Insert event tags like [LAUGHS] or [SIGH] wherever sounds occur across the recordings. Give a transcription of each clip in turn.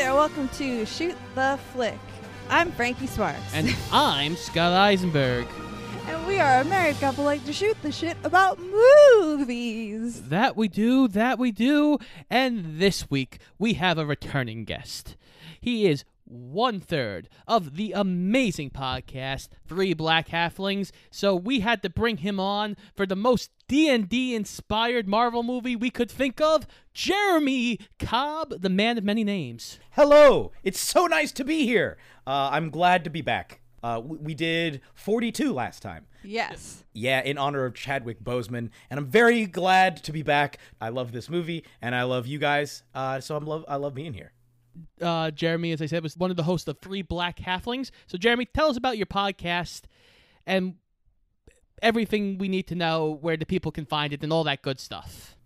there, welcome to Shoot the Flick. I'm Frankie Sparks. And [LAUGHS] I'm Scott Eisenberg. And we are a married couple like to shoot the shit about movies. That we do, that we do. And this week we have a returning guest. He is one third of the amazing podcast Three Black Halflings. So we had to bring him on for the most D&D inspired Marvel movie we could think of, Jeremy Cobb, the man of many names. Hello, it's so nice to be here. Uh, I'm glad to be back. Uh, we, we did 42 last time. Yes. Yeah, in honor of Chadwick Boseman, and I'm very glad to be back. I love this movie, and I love you guys. Uh, so I'm love I love being here. Uh, Jeremy, as I said, was one of the hosts of Three Black Halflings. So, Jeremy, tell us about your podcast and everything we need to know, where the people can find it, and all that good stuff.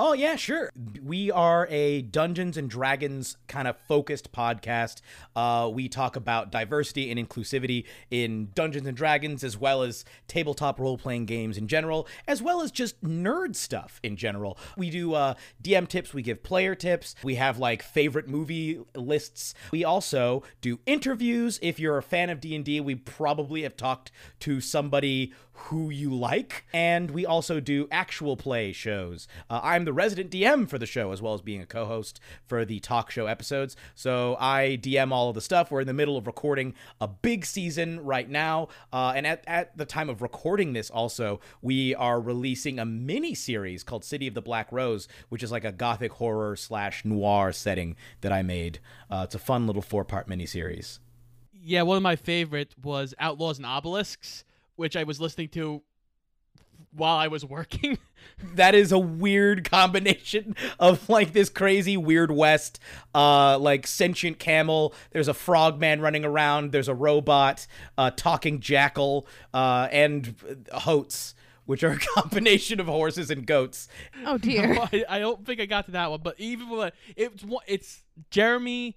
Oh yeah, sure. We are a Dungeons and Dragons kind of focused podcast. Uh, we talk about diversity and inclusivity in Dungeons and Dragons, as well as tabletop role playing games in general, as well as just nerd stuff in general. We do uh, DM tips. We give player tips. We have like favorite movie lists. We also do interviews. If you're a fan of D and D, we probably have talked to somebody who you like. And we also do actual play shows. Uh, I'm the resident DM for the show, as well as being a co host for the talk show episodes. So I DM all of the stuff. We're in the middle of recording a big season right now. Uh, and at, at the time of recording this, also, we are releasing a mini series called City of the Black Rose, which is like a gothic horror slash noir setting that I made. Uh, it's a fun little four part mini series. Yeah, one of my favorite was Outlaws and Obelisks which I was listening to while I was working. [LAUGHS] that is a weird [LAUGHS] combination of like this crazy weird west uh like sentient camel there's a frogman running around there's a robot uh talking jackal uh and hoats which are a [LAUGHS] combination of horses and goats Oh dear. No, I, I don't think I got to that one, but even with it's one- it's Jeremy,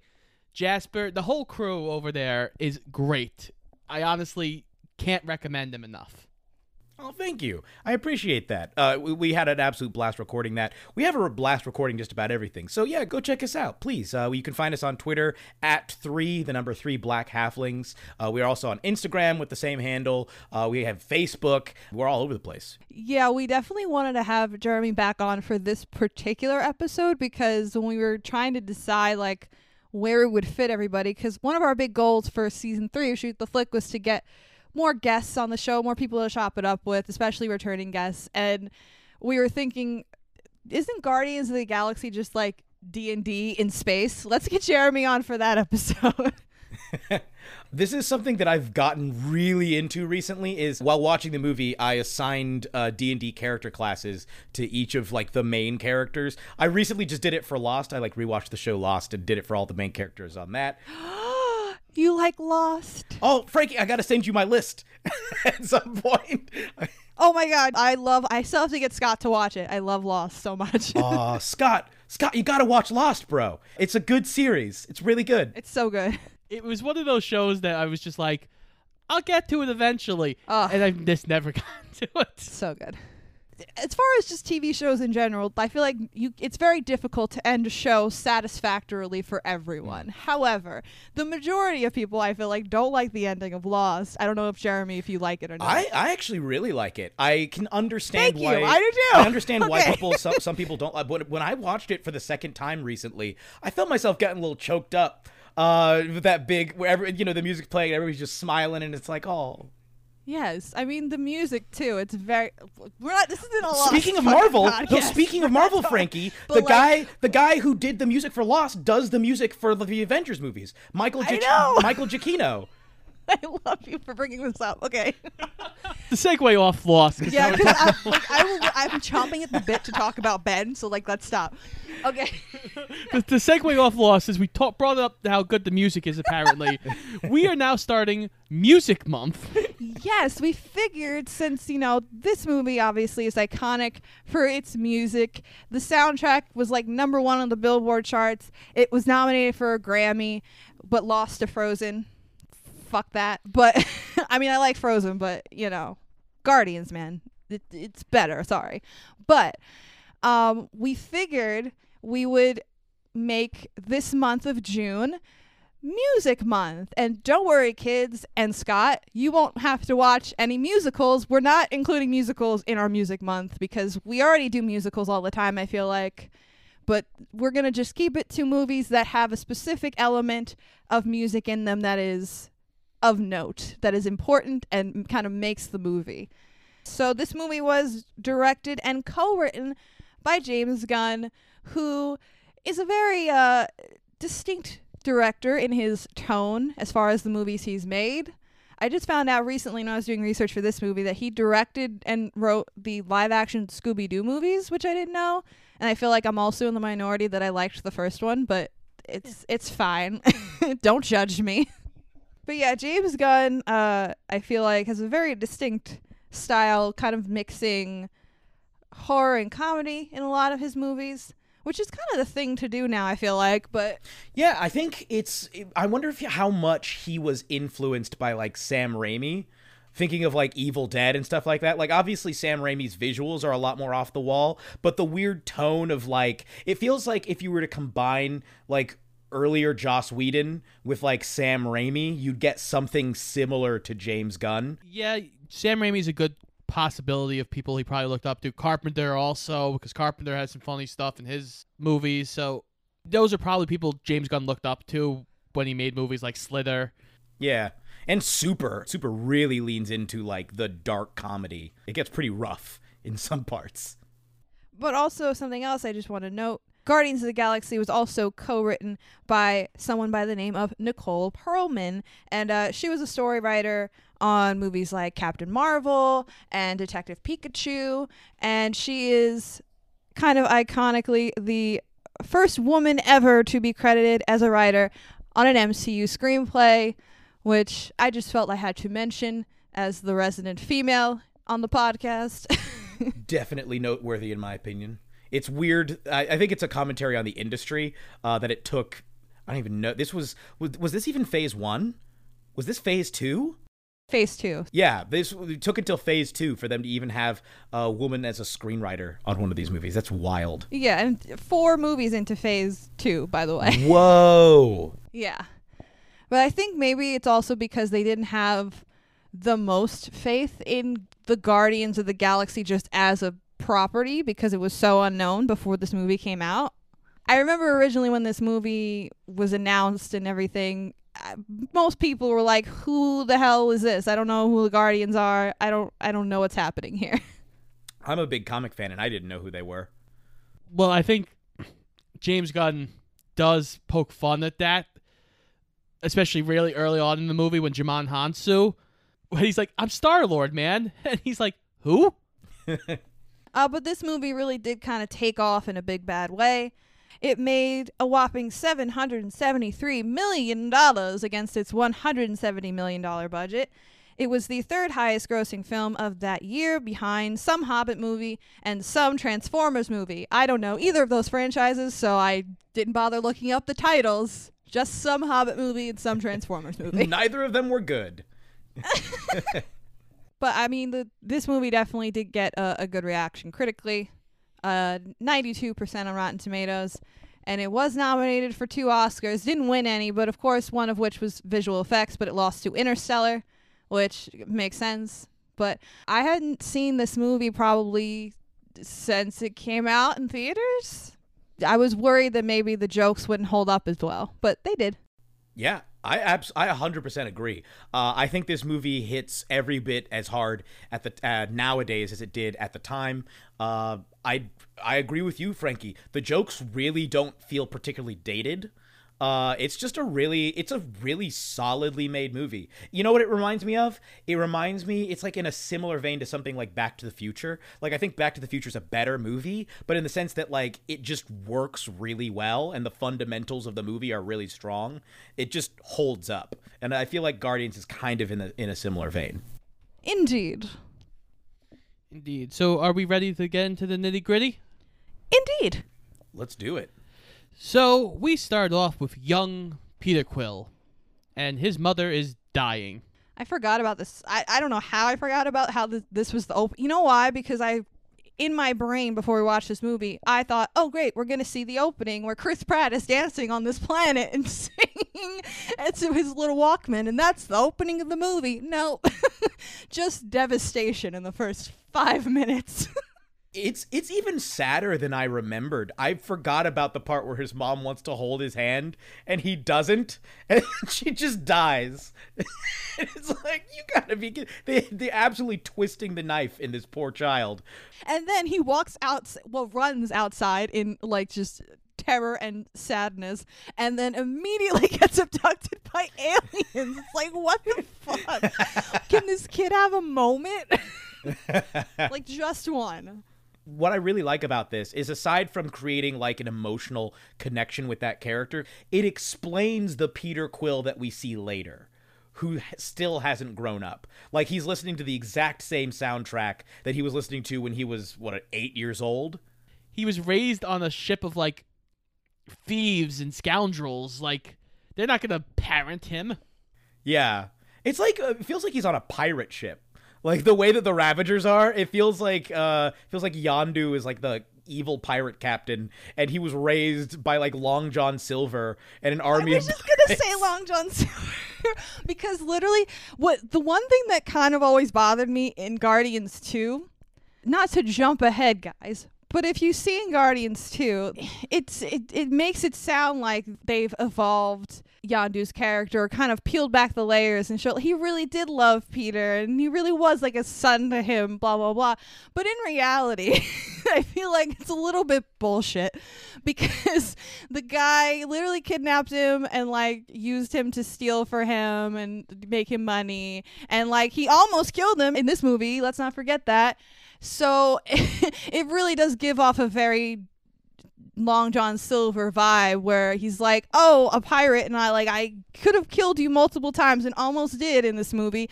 Jasper, the whole crew over there is great. I honestly can't recommend them enough. Oh, thank you. I appreciate that. Uh, we, we had an absolute blast recording that. We have a blast recording just about everything. So yeah, go check us out, please. Uh, you can find us on Twitter at three, the number three Black Halflings. Uh, we are also on Instagram with the same handle. Uh, we have Facebook. We're all over the place. Yeah, we definitely wanted to have Jeremy back on for this particular episode because when we were trying to decide like where it would fit everybody, because one of our big goals for season three of Shoot the Flick was to get more guests on the show, more people to shop it up with, especially returning guests. And we were thinking, isn't Guardians of the Galaxy just like D and D in space? Let's get Jeremy on for that episode. [LAUGHS] [LAUGHS] This is something that I've gotten really into recently. Is while watching the movie, I assigned uh, D and D character classes to each of like the main characters. I recently just did it for Lost. I like rewatched the show Lost and did it for all the main characters on that. [GASPS] [GASPS] [GASPS] you like Lost? Oh, Frankie, I gotta send you my list [LAUGHS] at some point. Oh my god, I love. I still have to get Scott to watch it. I love Lost so much. Aw, [LAUGHS] Scott, Scott, you gotta watch Lost, bro. It's a good series. It's really good. it's so good. It was one of those shows that I was just like, I'll get to it eventually, Ugh. and I've just never [LAUGHS] gotten to it. So good. As far as just TV shows in general, I feel like you it's very difficult to end a show satisfactorily for everyone. However, the majority of people I feel like don't like the ending of Lost. I don't know if Jeremy if you like it or not. I, I actually really like it. I can understand Thank you. why I do too. I understand why [LAUGHS] people some [LAUGHS] some people don't like. But when I watched it for the second time recently, I felt myself getting a little choked up. Uh, with that big wherever you know the music playing, everybody's just smiling, and it's like, oh. Yes, I mean the music too. It's very. We're not. This isn't a Lost Speaking of Marvel, podcast. no, speaking of Marvel, Frankie, the like- guy, the guy who did the music for Lost does the music for the Avengers movies. Michael, I know. Michael Giacchino. [LAUGHS] I love you for bringing this up. Okay. The segue off Lost. Yeah, because I'm, like, I will, I'm chomping at the bit to talk about Ben, so like let's stop. Okay. the, the segue off Lost is we talk, brought up how good the music is. Apparently, we are now starting Music Month. yes, we figured since you know this movie obviously is iconic for its music. The soundtrack was like number one on the Billboard charts. It was nominated for a Grammy, but lost to Frozen. Fuck that. But [LAUGHS] I mean, I like Frozen, but you know, Guardians, man, it, it's better. Sorry, but um, we figured we would make this month of June Music Month. And don't worry, kids and Scott, you won't have to watch any musicals. We're not including musicals in our Music Month because we already do musicals all the time, I feel like. But we're going to just keep it to movies that have a specific element of music in them that is of note, that is important and kind of makes the movie. So this movie was directed and co-written by James Gunn, who is a very uh, distinct director in his tone as far as the movies he's made. I just found out recently when I was doing research for this movie that he directed and wrote the live action Scooby Doo movies, which I didn't know. And I feel like I'm also in the minority that I liked the first one, but it's it's fine. [LAUGHS] Don't judge me. [LAUGHS] But yeah, James Gunn, uh, I feel like has a very distinct style, kind of mixing horror and comedy in a lot of his movies which is kind of the thing to do now. I feel like, but yeah, I think it's. I wonder if how much he was influenced by like Sam Raimi. Thinking of like Evil Dead and stuff like that. Like, obviously, Sam Raimi's visuals are a lot more off the wall, but the weird tone of like, it feels like if you were to combine like earlier Joss Whedon with like Sam Raimi, you'd get something similar to James Gunn. Yeah, Sam Raimi's a good possibility of people he probably looked up to. Carpenter also, because Carpenter had some funny stuff in his movies. So those are probably people James Gunn looked up to when he made movies like Slither. Yeah. And Super. Super really leans into like the dark comedy. It gets pretty rough in some parts. But also something else I just want to note Guardians of the Galaxy was also co-written by someone by the name of Nicole Perlman, and uh, she was a story writer on movies like Captain Marvel and Detective Pikachu, and she is kind of iconically the first woman ever to be credited as a writer on an MCU screenplay, which I just felt I had to mention as the resident female on the podcast. [LAUGHS] Definitely noteworthy, in my opinion it's weird. I, I think it's a commentary on the industry uh, that it took. I don't even know. This was, was was this even phase one? Was this phase two? Phase two. Yeah, this it took until phase two for them to even have a woman as a screenwriter on one of these movies. That's wild. Yeah, and four movies into phase two, by the way. [LAUGHS] Whoa. yeah, but I think maybe it's also because they didn't have the most faith in the Guardians of the Galaxy just as a property because it was so unknown before this movie came out. I remember originally when this movie was announced and everything, most people were like, "Who the hell is this? I don't know who the Guardians are. I don't I don't know what's happening here." [LAUGHS] I'm a big comic fan and I didn't know who they were. Well, I think James Gunn does poke fun at that, especially really early on in the movie when Djimon Hounsou, when he's like, "I'm Star Lord, man," [LAUGHS] and he's like, "Who?" [LAUGHS] Uh, but this movie really did kind of take off in a big bad way. It made a whopping $773 million against its $170 million budget. It was the third highest grossing film of that year behind some Hobbit movie and some Transformers movie. I don't know either of those franchises, so I didn't bother looking up the titles. Just some Hobbit movie and some Transformers movie. Neither of them were good. [LAUGHS] But I mean, the this movie definitely did get a, a good reaction critically, uh, 92% on Rotten Tomatoes, and it was nominated for two Oscars. Didn't win any, but of course, one of which was visual effects, but it lost to Interstellar, which makes sense. But I hadn't seen this movie probably since it came out in theaters. I was worried that maybe the jokes wouldn't hold up as well, but they did. Yeah, I abs- I 100% agree. Uh, I think this movie hits every bit as hard at the uh, nowadays as it did at the time. Uh, I I agree with you, Frankie. The jokes really don't feel particularly dated. Uh, it's just a really, it's a really solidly made movie. You know what it reminds me of? It reminds me, it's like in a similar vein to something like Back to the Future. Like I think Back to the Future is a better movie, but in the sense that like it just works really well and the fundamentals of the movie are really strong. It just holds up, and I feel like Guardians is kind of in a in a similar vein. Indeed. Indeed. So, are we ready to get into the nitty gritty? Indeed. Let's do it. So we start off with young Peter Quill, and his mother is dying. I forgot about this. I, I don't know how I forgot about how this, this was the open. You know why? Because I in my brain before we watched this movie, I thought, oh, great, we're going to see the opening where Chris Pratt is dancing on this planet and [LAUGHS] singing to his little Walkman. And that's the opening of the movie. No, [LAUGHS] just devastation in the first five minutes. [LAUGHS] It's it's even sadder than I remembered. I forgot about the part where his mom wants to hold his hand and he doesn't, [LAUGHS] and she just dies. [LAUGHS] it's like you gotta be they they absolutely twisting the knife in this poor child. And then he walks out, well, runs outside in like just terror and sadness, and then immediately [LAUGHS] gets abducted by aliens. It's like what the fuck? Can this kid have a moment? like just one what I really like about this is aside from creating like an emotional connection with that character, it explains the Peter Quill that we see later who still hasn't grown up. Like he's listening to the exact same soundtrack that he was listening to when he was what 8 years old. He was raised on a ship of like thieves and scoundrels like they're not going to parent him. Yeah. It's like uh, it feels like he's on a pirate ship. Like the way that the Ravagers are, it feels like uh feels like Yondu is like the evil pirate captain, and he was raised by like Long John Silver and an army. I was just gonna say Long John Silver [LAUGHS] because literally, what the one thing that kind of always bothered me in Guardians Two, not to jump ahead, guys, but if you see in Guardians 2, it's it, it makes it sound like they've evolved Yondu's character, kind of peeled back the layers and showed he really did love Peter and he really was like a son to him, blah blah blah. But in reality, [LAUGHS] I feel like it's a little bit bullshit because [LAUGHS] the guy literally kidnapped him and like used him to steal for him and make him money and like he almost killed him in this movie. Let's not forget that. So [LAUGHS] it really does give off a very Long John Silver vibe where he's like, "Oh, a pirate," and I like I could have killed you multiple times and almost did in this movie,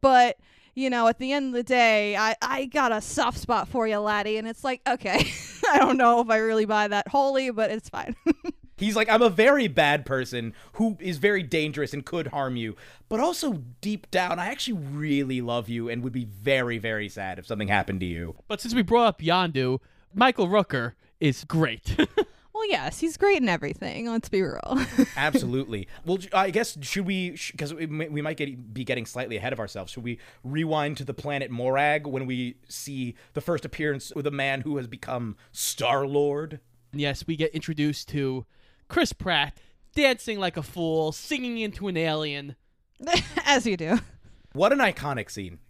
but you know, at the end of the day, I I got a soft spot for you, laddie, and it's like, okay, [LAUGHS] I don't know if I really buy that wholly, but it's fine. [LAUGHS] He's like, I'm a very bad person who is very dangerous and could harm you, but also deep down, I actually really love you and would be very, very sad if something happened to you. But since we brought up Yondu, Michael Rooker is great. [LAUGHS] Well, yes, he's great in everything. Let's be real. [LAUGHS] Absolutely. Well, I guess should we because we, we might get, be getting slightly ahead of ourselves. Should we rewind to the planet Morag when we see the first appearance of the man who has become Star Lord? Yes, we get introduced to Chris Pratt dancing like a fool, singing into an alien. [LAUGHS] As you do. What an iconic scene.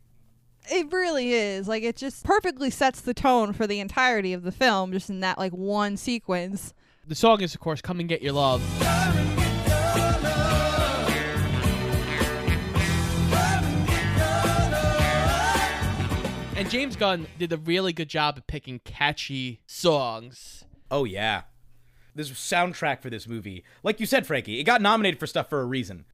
It really is. Like it just perfectly sets the tone for the entirety of the film just in that like one sequence. The song is of course Come and Get Your Love. And James Gunn did a really good job of picking catchy songs. Oh yeah this soundtrack for this movie. Like you said, Frankie, it got nominated for stuff for a reason.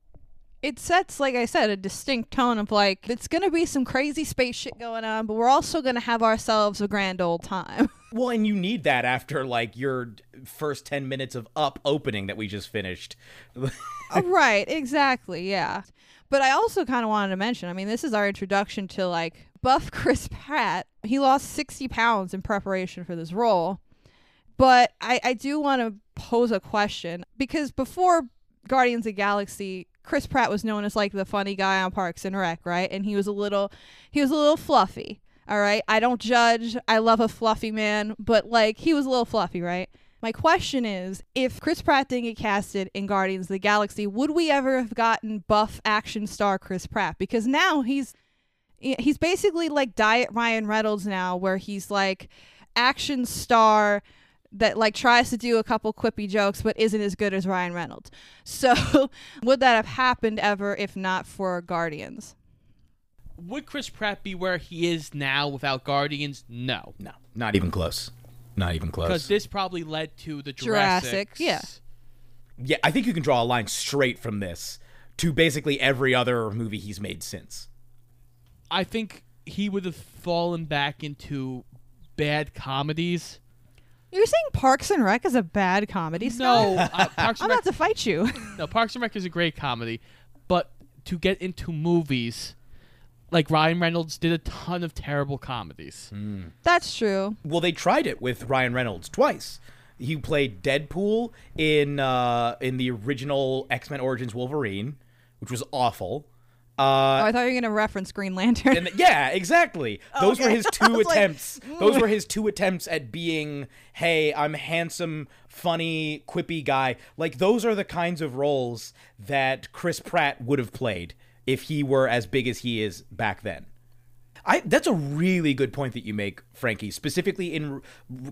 It sets, like I said, a distinct tone of like it's gonna be some crazy space shit going on, but we're also gonna have ourselves a grand old time. [LAUGHS] well, and you need that after like your first ten minutes of Up opening that we just finished. Oh, [LAUGHS] right, exactly, yeah. But I also kind of wanted to mention, I mean, this is our introduction to like buff Chris Pratt. He lost 60 pounds in preparation for this role. But I, I do want to pose a question because before Guardians of the Galaxy, Chris Pratt was known as like the funny guy on Parks and Rec, right? And he was a little he was a little fluffy. All right. I don't judge. I love a fluffy man, but like he was a little fluffy, right? My question is if Chris Pratt didn't get casted in Guardians of the Galaxy, would we ever have gotten buff action star Chris Pratt? Because now he's he's basically like diet Ryan Reynolds now where he's like action star that like tries to do a couple quippy jokes but isn't as good as Ryan Reynolds. [LAUGHS] So would that have happened ever if not for Guardians? Would Chris Pratt be where he is now without Guardians? No. No. Not even close. Not even close. Because this probably led to the Jurassic. Yeah. Yeah, I think you can draw a line straight from this to basically every other movie he's made since. I think he would have fallen back into bad comedies you're saying Parks and Rec is a bad comedy? No, uh, Parks I'm Rec- about to fight you. no, Parks and Rec is a great comedy, but to get into movies, like Ryan Reynolds did a ton of terrible comedies. That's true. Well, they tried it with Ryan Reynolds twice. He played Deadpool in uh, in the original X Men Origins Wolverine, which was awful. Oh, Uh, I thought you were gonna reference Green Lantern. and yeah, exactly. [LAUGHS] Those were his [LAUGHS] two was like, attempts. Those were his two attempts at being, hey, I'm handsome, funny, quippy guy. Like those are the kinds of roles that Chris Pratt would have played if he were as big as he is back then. I that's a really good point that you make, Frankie, specifically in r-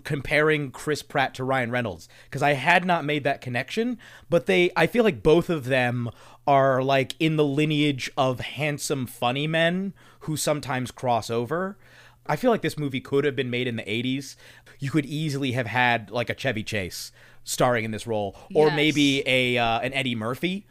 comparing Chris Pratt to Ryan Reynolds because I had not made that connection, but they I feel like both of them are like in the lineage of handsome funny men who sometimes cross over. I feel like this movie could have been made in the 80s. You could easily have had like a Chevy Chase starring in this role or Yes. maybe a uh, an Eddie Murphy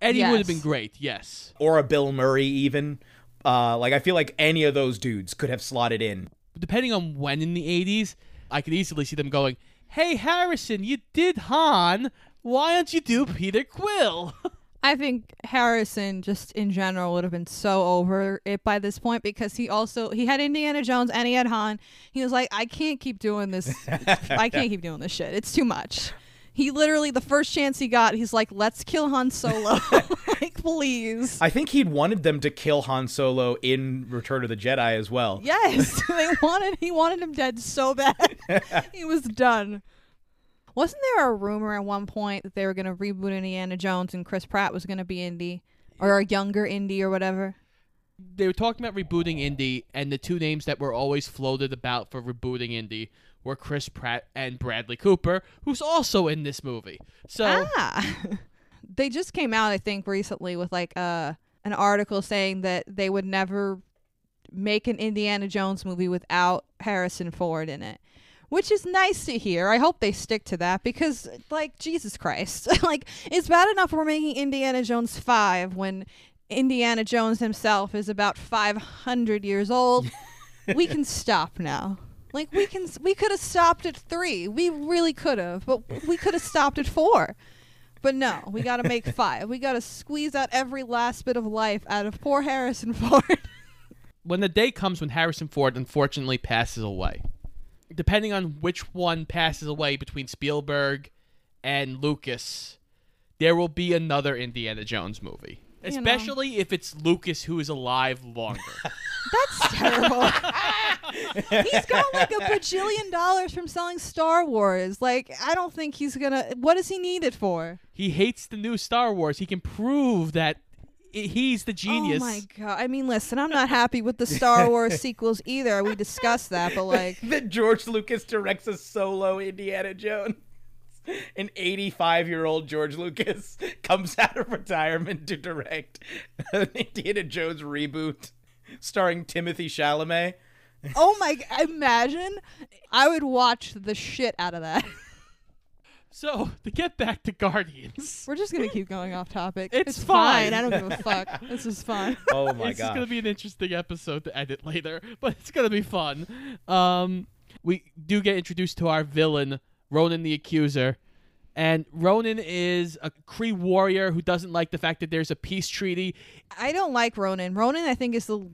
Eddie would have been great, yes. or a Bill Murray even. Uh, like I feel like any of those dudes could have slotted in. Depending on when in the 80s, I could easily see them going, Hey, Harrison, you did Han. Why don't you do Peter Quill? [LAUGHS] I think Harrison just in general would have been so over it by this point because he also he had Indiana Jones and he had Han. He was like, I can't keep doing this. [LAUGHS] I can't keep doing this shit. It's too much. He literally the first chance he got, he's like, let's kill Han Solo. [LAUGHS] [LAUGHS] like, please. I think he'd wanted them to kill Han Solo in Return of the Jedi as well. Yes, [LAUGHS] they wanted he wanted him dead so bad. he was done. Wasn't there a rumor at one point that they were going to reboot Indiana Jones and Chris Pratt was going to be Indy or a younger Indy or whatever? they were talking about rebooting Indy, and the two names that were always floated about for rebooting Indy were Chris Pratt and Bradley Cooper, who's also in this movie. So Ah. [LAUGHS] they just came out I think recently with like uh an article saying that they would never make an Indiana Jones movie without Harrison Ford in it. Which is nice to hear. I hope they stick to that because like Jesus Christ. [LAUGHS] like it's bad enough we're making Indiana Jones 5 when Indiana Jones himself is about 500 years old. [LAUGHS] we can stop now. Like we can we could have stopped at 3. We really could have, but we could have stopped at 4. But no, we got to make [LAUGHS] 5. We got to squeeze out every last bit of life out of poor Harrison [LAUGHS] Ford. when the day comes when Harrison Ford unfortunately passes away, depending on which one passes away between Spielberg and Lucas, there will be another Indiana Jones movie. You know. Especially if it's Lucas who is alive longer. [LAUGHS] That's terrible. [LAUGHS] he's got like a bajillion dollars from selling Star Wars. Like, I don't think he's gonna. What does he need it for? he hates the new Star Wars. He can prove that i- he's the genius. Oh my god! I mean, listen, I'm not happy with the Star [LAUGHS] Wars sequels either. We discussed that, but like, that George Lucas directs a solo Indiana Jones. [LAUGHS] An 85 year old George Lucas [LAUGHS] comes out of retirement to direct an [LAUGHS] Indiana Jones reboot starring Timothy Chalamet. oh my! g- Imagine, I would watch the shit out of that. So to get back to Guardians, We're just gonna keep going off topic. It's fine. fine. I don't give a fuck. This is fine. Oh my this is gonna be an interesting episode to edit later, but it's gonna be fun. Um, we do get introduced to our villain, Ronan the Accuser, and Ronan is a Kree warrior who doesn't like the fact that there's a peace treaty. I don't like Ronan. Ronan, I think, is the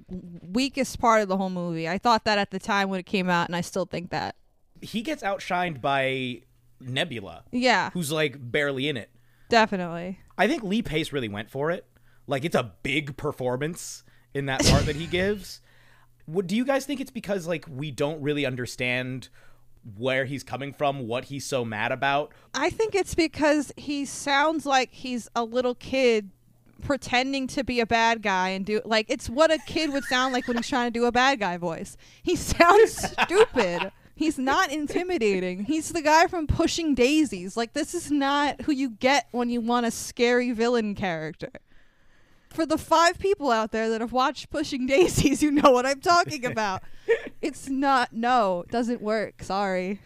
weakest part of the whole movie. I thought that at the time when it came out, and I still think that. He gets outshined by Nebula, Yeah, who's like barely in it. definitely. I think Lee Pace really went for it. Like it's a big performance in that part that he [LAUGHS] gives. What do you guys think it's because like we don't really understand where he's coming from, what he's so mad about? I think it's because he sounds like he's a little kid pretending to be a bad guy and do like it's what a kid would sound like when he's trying to do a bad guy voice. He sounds [LAUGHS] stupid. He's not intimidating. He's the guy from Pushing Daisies. Like this is not who you get when you want a scary villain character. For the five people out there that have watched Pushing Daisies, you know what I'm talking about. [LAUGHS] it's not no, it doesn't work. Sorry.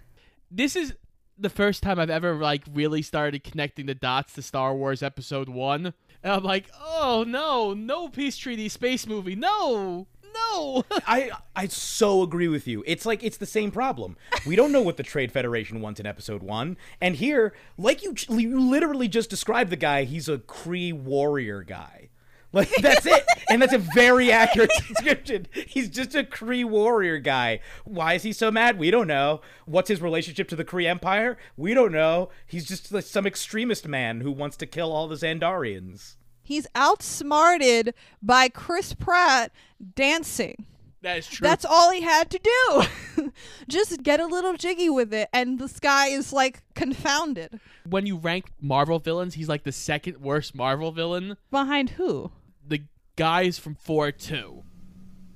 This is the first time I've ever like really started connecting the dots to Star Wars Episode One, and I'm like, oh no, no peace treaty space movie, no, no. [LAUGHS] I I so agree with you. It's like it's the same problem. We don't know what the Trade Federation wants in episode 1, and here like you you literally just described the guy, he's a Kree warrior guy. Like [LAUGHS] that's it, and that's a very accurate [LAUGHS] description. He's just a Kree warrior guy. Why is he so mad? We don't know. What's his relationship to the Kree Empire? We don't know. He's just like some extremist man who wants to kill all the Xandarians. He's outsmarted by Chris Pratt dancing. That is true. That's all he had to do. [LAUGHS] Just get a little jiggy with it, and this guy is like confounded. when you rank Marvel villains, he's like the second worst Marvel villain. Behind who? The guys from Thor 2.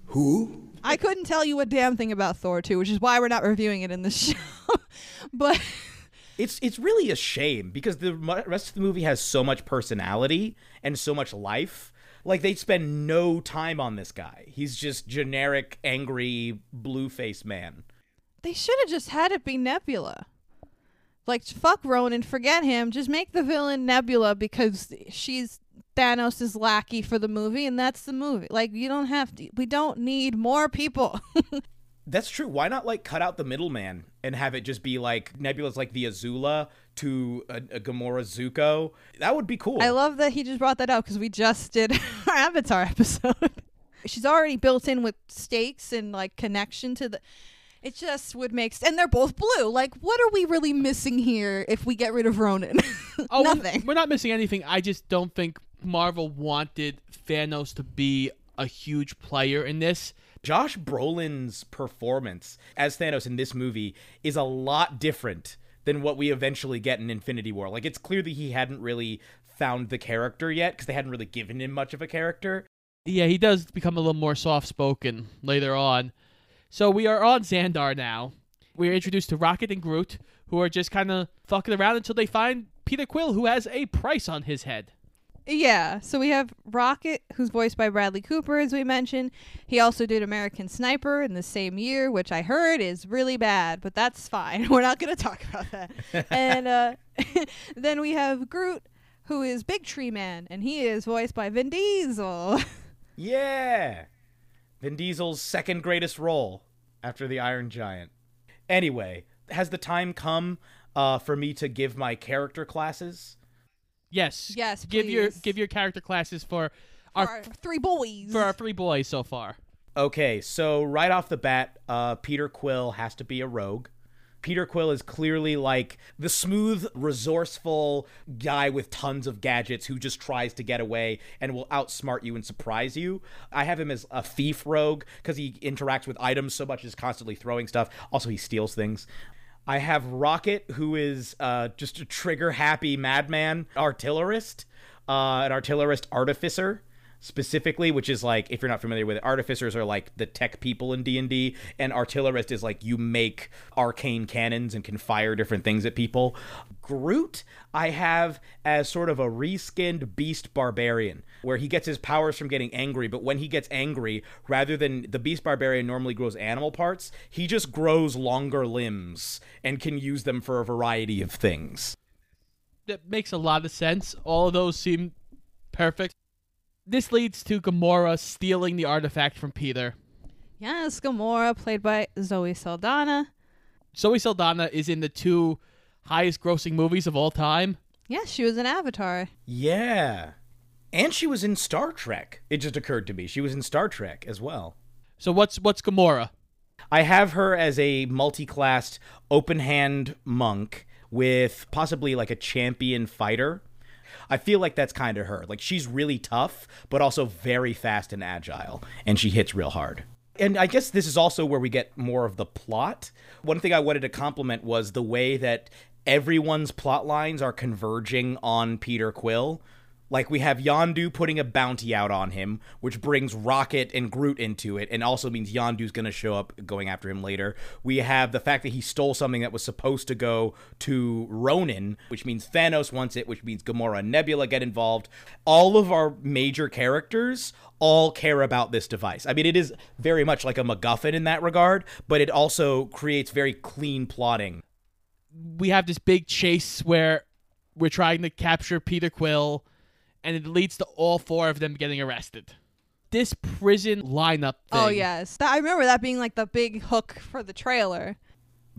Who? I couldn't tell you a damn thing about Thor 2, which is why we're not reviewing it in this [LAUGHS] show. but It's it's really a shame because the rest of the movie has so much personality and so much life. Like they spend no time on this guy. He's just generic, angry, blue faced man. they should have just had it be Nebula. Like, fuck Ronan, forget him. Just make the villain Nebula because she's Thanos' is lackey for the movie, and that's the movie. Like, you don't have to. We don't need more people. [LAUGHS] That's true. Why not like cut out the middleman and have it just be like Nebula's like the Azula to a, a Gamora Zuko? That would be cool. I love that he just brought that up because we just did [LAUGHS] our Avatar episode. [LAUGHS] She's already built in with stakes and like connection to the. It just would make sense. And they're both blue. Like, what are we really missing here if we get rid of Ronan? Oh, we're- Nothing. We're, not missing anything. I just don't think Marvel wanted Thanos to be a huge player in this. Josh Brolin's performance as Thanos in this movie is a lot different than what we eventually get in Infinity War. Like it's clear that he hadn't really found the character yet because they hadn't really given him much of a character. Yeah, he does become a little more soft spoken later on. So we are on Xandar now. We are introduced to Rocket and Groot, who are just kind of fucking around until they find Peter Quill, who has a price on his head. Yeah. So we have Rocket, who's voiced by Bradley Cooper, as we mentioned. He also did American Sniper in the same year, which I heard is really bad, but that's fine. [LAUGHS] We're not going to talk about that. [LAUGHS] and uh, [LAUGHS] then we have Groot, who is Big Tree Man, and he is voiced by Vin Diesel. Yeah. Vin Diesel's second greatest role after the Iron Giant. Anyway, has the time come uh, for me to give my character classes? Yes. Yes, Give your please. give your character classes for our Our three boys. for our three boys so far. Okay, so right off the bat, uh, Peter Quill has to be a rogue. Peter Quill is clearly like the smooth, resourceful guy with tons of gadgets who just tries to get away and will outsmart you and surprise you. I have him as a thief rogue because he interacts with items so much, is constantly throwing stuff. Also, he steals things. I have Rocket, who is uh, just a trigger happy madman artillerist, uh, an artillerist artificer specifically which is like if you're not familiar with it artificers are like the tech people in d&d and artillerist is like you make arcane cannons and can fire different things at people groot i have as sort of a reskinned beast barbarian where he gets his powers from getting angry but when he gets angry rather than the beast barbarian normally grows animal parts he just grows longer limbs and can use them for a variety of things That makes a lot of sense. All of those seem perfect. This leads to Gamora stealing the artifact from Peter. yes, Gamora, played by Zoe Saldana. Zoe Saldana is in the two highest grossing movies of all time. Yes, she was in Avatar. Yeah. And she was in Star Trek. It just occurred to me. She was in Star Trek as well. So what's what's Gamora? I have her as a multi-classed open hand monk with possibly like a champion fighter. I feel like that's kind of her. Like she's really tough, but also very fast and agile, and she hits real hard. And I guess this is also where we get more of the plot. One thing I wanted to compliment was the way that everyone's plot lines are converging on Peter Quill. Like we have Yondu putting a bounty out on him, which brings Rocket and Groot into it, and also means Yondu's going to show up going after him later. We have the fact that he stole something that was supposed to go to Ronan, which means Thanos wants it, which means Gamora and Nebula get involved. All of our major characters all care about this device. I mean, it is very much like a MacGuffin in that regard, but it also creates very clean plotting. We have this big chase where we're trying to capture Peter Quill, and it leads to all four of them getting arrested. This prison lineup oh, thing. Oh yes, that, I remember that being like the big hook for the trailer.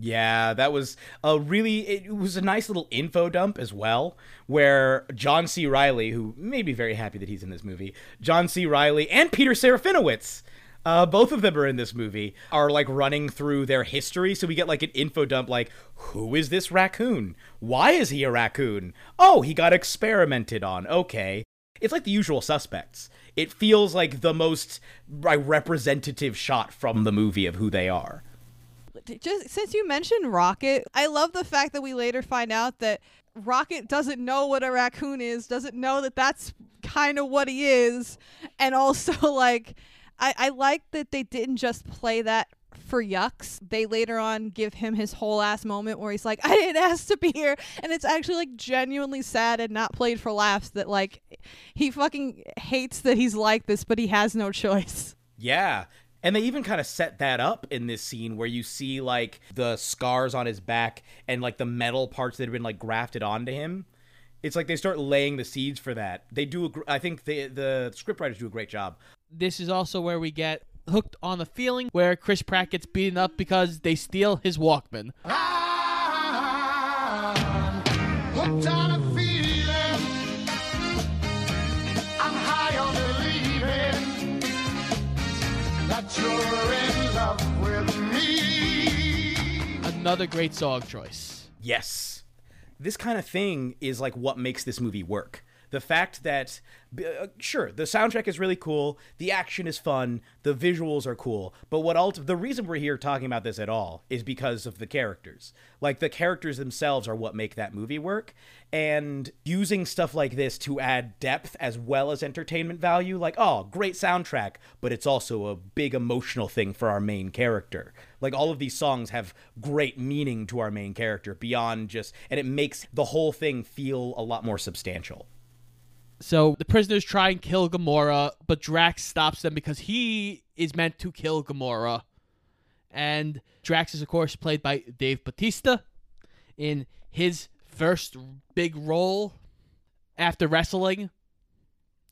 Yeah, that was a really it was a nice little info dump as well, where John C. Reilly, who may be very happy that he's in this movie, John C. Reilly and Peter Serafinowicz, uh, both of them are in this movie, are like running through their history. So we get like an info dump, like who is this raccoon? Why is he a raccoon? Oh, he got experimented on. Okay, it's like the usual suspects. It feels like the most representative shot from the movie of who they are. Just since you mentioned Rocket, I love the fact that we later find out that Rocket doesn't know what a raccoon is, doesn't know that that's kind of what he is, and also [LAUGHS] like I, I like that they didn't just play that for yucks. They later on give him his whole ass moment where he's like, [LAUGHS] I didn't ask to be here. And it's actually like genuinely sad and not played for laughs that like he fucking hates that he's like this, but he has no choice. [LAUGHS] Yeah. And they even kind of set that up in this scene where you see like the scars on his back and like the metal parts that have been like grafted onto him. It's like they start laying the seeds for that. They do. I think the the scriptwriters do a great job. This is also where we get hooked on the feeling where Chris Pratt gets beaten up because they steal his Walkman. I'm hooked on a feeling. I'm high on believing that you're in love with me. Another great song choice. Yes. This kind of thing is like what makes this movie work. The fact that, uh, sure, the soundtrack is really cool, the action is fun, the visuals are cool, but what ult- the reason we're here talking about this at all is because of the characters. Like the characters themselves are what make that movie work, and using stuff like this to add depth as well as entertainment value, like oh, great soundtrack, but it's also a big emotional thing for our main character. Like all of these songs have great meaning to our main character beyond just, and it makes the whole thing feel a lot more substantial. So the prisoners try and kill Gamora, but Drax stops them because he is meant to kill Gamora. And Drax is, of course, played by Dave Bautista in his first big role after wrestling.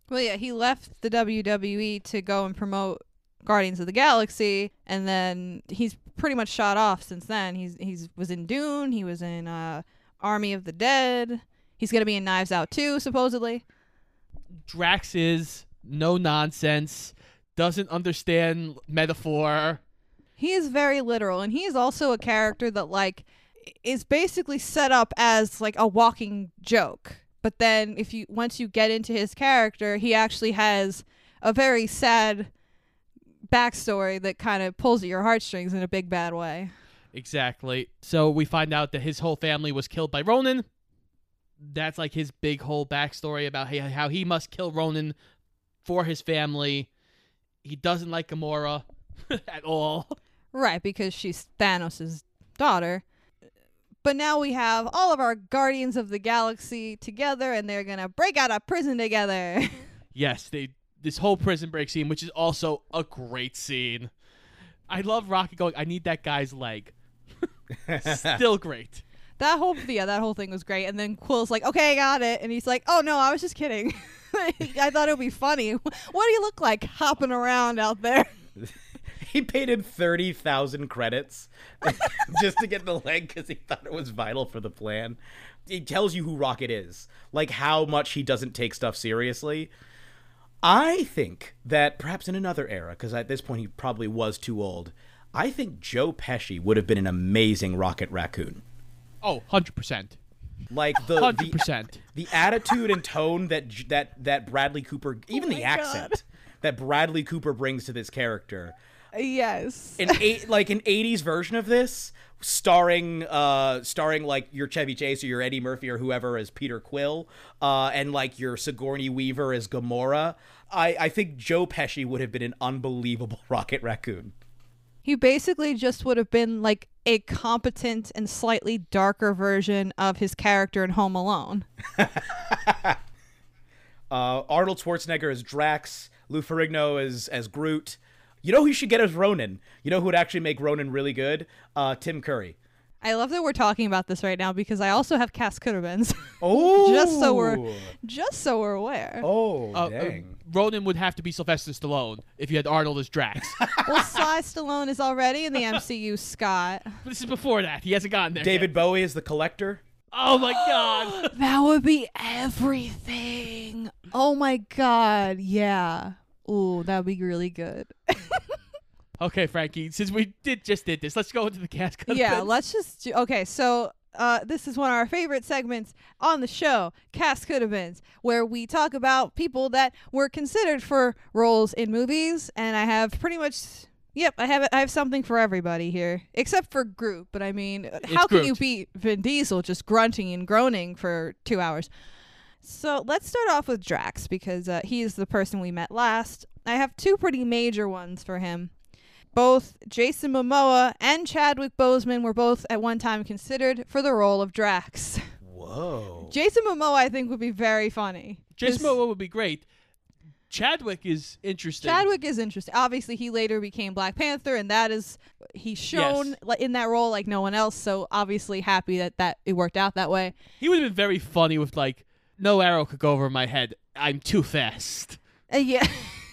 Well, yeah, he left the WWE to go and promote Guardians of the Galaxy, and then he's pretty much shot off since then. He's he's was in Dune. He was in uh, Army of the Dead. He's gonna be in Knives Out too, supposedly. Drax is no nonsense, doesn't understand metaphor. He is very literal, and he is also a character that like is basically set up as like a walking joke. But then, if you once you get into his character, he actually has a very sad backstory that kind of pulls at your heartstrings in a big bad way. Exactly. So we find out that his whole family was killed by Ronan. That's like his big whole backstory about how how he must kill Ronan for his family. He doesn't like Gamora [LAUGHS] at all. Right, because she's Thanos' daughter. But now we have all of our Guardians of the Galaxy together, and they're gonna break out of prison together. [LAUGHS] Yes, they this whole prison break scene, which is also a great scene. I love Rocket going, I need that guy's leg. [LAUGHS] Still great. That whole yeah, that whole thing was great. And then Quill's like, "Okay, I got it," and he's like, "Oh no, I was just kidding. [LAUGHS] I thought it would be funny. [LAUGHS] What do you look like hopping around out there?" [LAUGHS] He paid him 30,000 credits just to get the leg because he thought it was vital for the plan. It tells you who Rocket is, like how much he doesn't take stuff seriously. I think that perhaps in another era, because at this point he probably was too old, I think Joe Pesci would have been an amazing Rocket Raccoon. Oh, 100%. Like the, the 100%. the attitude and tone that that that Bradley Cooper, even Oh the my God. accent [LAUGHS] that Bradley Cooper brings to this character, yes. an eight [LAUGHS] like an 80s version of this starring uh starring like your Chevy Chase or your Eddie Murphy or whoever as Peter Quill uh and like your Sigourney Weaver as Gamora I I think Joe Pesci would have been an unbelievable [LAUGHS] Rocket Raccoon He basically just would have been like a competent and slightly darker version of his character in Home Alone. [LAUGHS] uh Arnold Schwarzenegger as Drax. Lou Ferrigno as as Groot. You know who you should get as Ronan? You know who would actually make Ronan really good? Uh Tim Curry. I love that we're talking about this right now because I also have cast could have beens. [LAUGHS] oh! Just so we're just so we're aware. oh Uh, uh, dang Ronan would have to be Sylvester Stallone if you had Arnold as Drax. [LAUGHS] well, Sly Stallone is already in the MCU, Scott. [LAUGHS] this is before that. He hasn't gotten there. David yet. Bowie is the collector. Oh my [GASPS] god. That would be everything. Oh my god, yeah. Ooh, that would be really good. [LAUGHS] okay, Frankie. Since we did just did this, let's go into the cast. yeah, let's just do. Okay, so uh, this is one of our favorite segments on the show, Cast Could Have Beens, where we talk about people that were considered for roles in movies, and I have pretty much. Yep, I have I have something for everybody here, except for Groot. But I mean, how can you beat Vin Diesel just grunting and groaning for two hours? So let's start off with Drax because uh, he is the person we met last. I have two pretty major ones for him. Both Jason Momoa and Chadwick Boseman were both at one time considered for the role of Drax. Whoa. Jason Momoa, I think, would be very funny. Jason Momoa would be great. Chadwick is interesting. Chadwick is interesting. Obviously, he later became Black Panther, and that is he's shown Yes. like in that role like no one else. So obviously, happy that that it worked out that way. He would have been very funny with like, no arrow could go over my head. I'm too fast. Uh, yeah.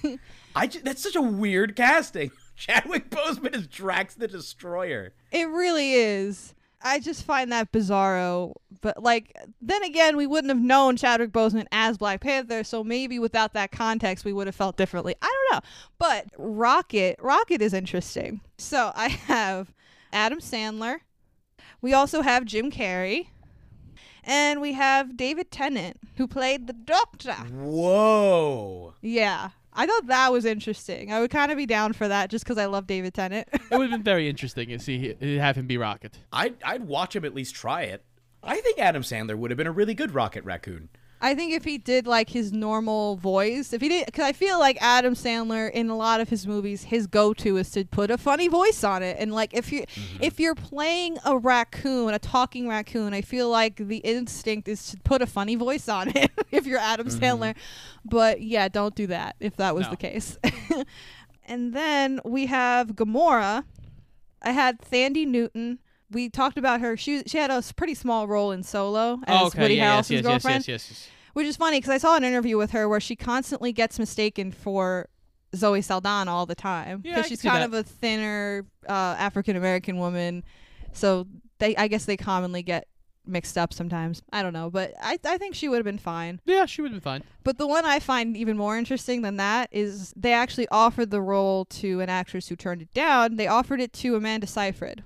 [LAUGHS] I ju- that's such a weird casting. Chadwick [LAUGHS] Boseman is Drax the Destroyer. It really is. I just find that bizarro. But like then again, we wouldn't have known Chadwick Boseman as Black Panther, so maybe without that context we would have felt differently. I don't know. But Rocket, Rocket is interesting. So [LAUGHS] I have Adam Sandler. We also have Jim Carrey. And we have David Tennant, who played the Doctor. Whoa. Yeah. I thought that was interesting. I would kind of be down for that just because I love David Tennant. [LAUGHS] It would have been very [LAUGHS] interesting to see have him be Rocket. I'd I'd watch him at least try it. I think Adam Sandler would have been a really good Rocket Raccoon. I think if he did like his normal voice, if he did, because I feel like Adam Sandler in a lot of his movies, his go-to is to put a funny voice on it, and like if you mm-hmm. if you're playing a raccoon, a talking raccoon, I feel like the instinct is to put a funny voice on it [LAUGHS] if you're Adam mm-hmm. Sandler. But yeah, don't do that if that was No. the case. [LAUGHS] and then we have Gamora. I had Thandie Newton. We talked about her. She she had a pretty small role in Solo as Oh, okay, Woody yeah, Harrelson's yes, yes, girlfriend. yes. Which is funny because I saw an interview with her where she constantly gets mistaken for Zoe Saldana all the time Yeah, because can she's kind that. of a thinner uh, African American woman. So they, I guess they commonly get mixed up sometimes. I don't know, but I, I think she would have been fine. Yeah, she would have been fine. But the one I find even more interesting than that is they actually offered the role to an actress who turned it down. They offered it to Amanda Seyfried.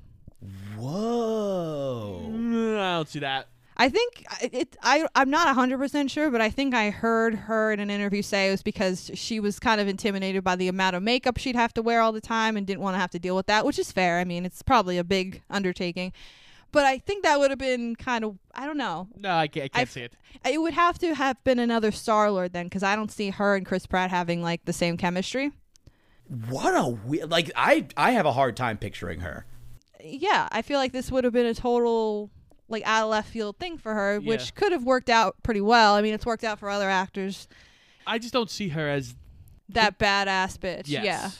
Whoa. I don't see that. I think I- it. I I'm not hundred percent sure, but I think I heard her in an interview say it was because she was kind of intimidated by the amount of makeup she'd have to wear all the time and didn't want to have to deal with that, which is fair. I mean, it's probably a big undertaking, but I think that would have been kind of. I don't know. No, I can't, I can't I've- see it. It would have to have been another Star Lord then, because I don't see her and Chris Pratt having like the same chemistry. What a weird. Like I I have a hard time picturing her. Yeah, I feel like this would have been a total like out of left field thing for her, Yeah. which could have worked out pretty well. I mean, it's worked out for other actors. I just don't see her as That badass bitch. yes. Yeah.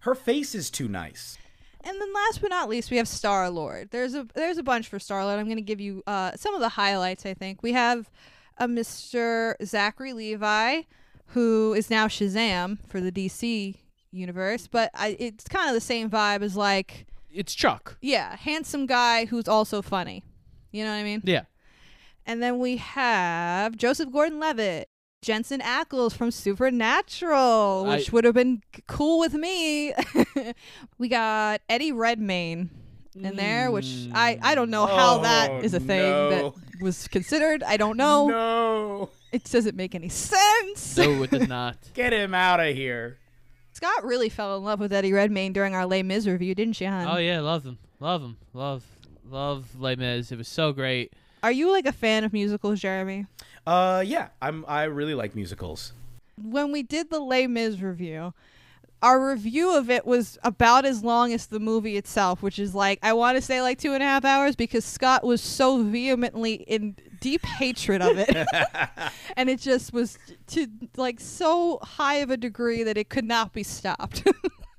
Her face is too nice. And then last but not least, we have Star Lord. There's a there's a bunch for Star Lord. I'm going to give you uh, some of the highlights. I think we have a Mr. Zachary Levi, who is now Shazam for the DC universe, but I, it's kind of the same vibe as like It's Chuck. yeah, handsome guy who's also funny. You know what I mean? Yeah. And then we have Joseph Gordon-Levitt, Jensen Ackles from Supernatural, I- which would have been cool with me. [LAUGHS] we got Eddie Redmayne in there, which I I don't know how mm. Oh, that is a thing no. that was considered. I don't know. No. It doesn't make any sense. No, it does not. [LAUGHS] Get him out of here. Scott really fell in love with Eddie Redmayne during our Les Mis review, didn't she, hon? Oh yeah, love them, love them, love, love Les Mis. It was so great. Are you like a fan of musicals, Jeremy? Uh yeah, I'm I really like musicals. when we did the Les Mis review, our review of it was about as long as the movie itself, which is like I want to say like two and a half hours because Scott was so vehemently in deep hatred of it, [LAUGHS] and it just was to like so high of a degree that it could not be stopped.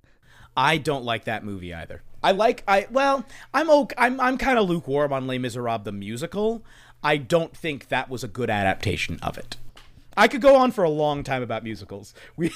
[LAUGHS] I don't like that movie either. I like I well, I'm okay, I'm I'm kind of lukewarm on Les Miserables the musical. I don't think that was a good adaptation of it. I could go on for a long time about musicals. We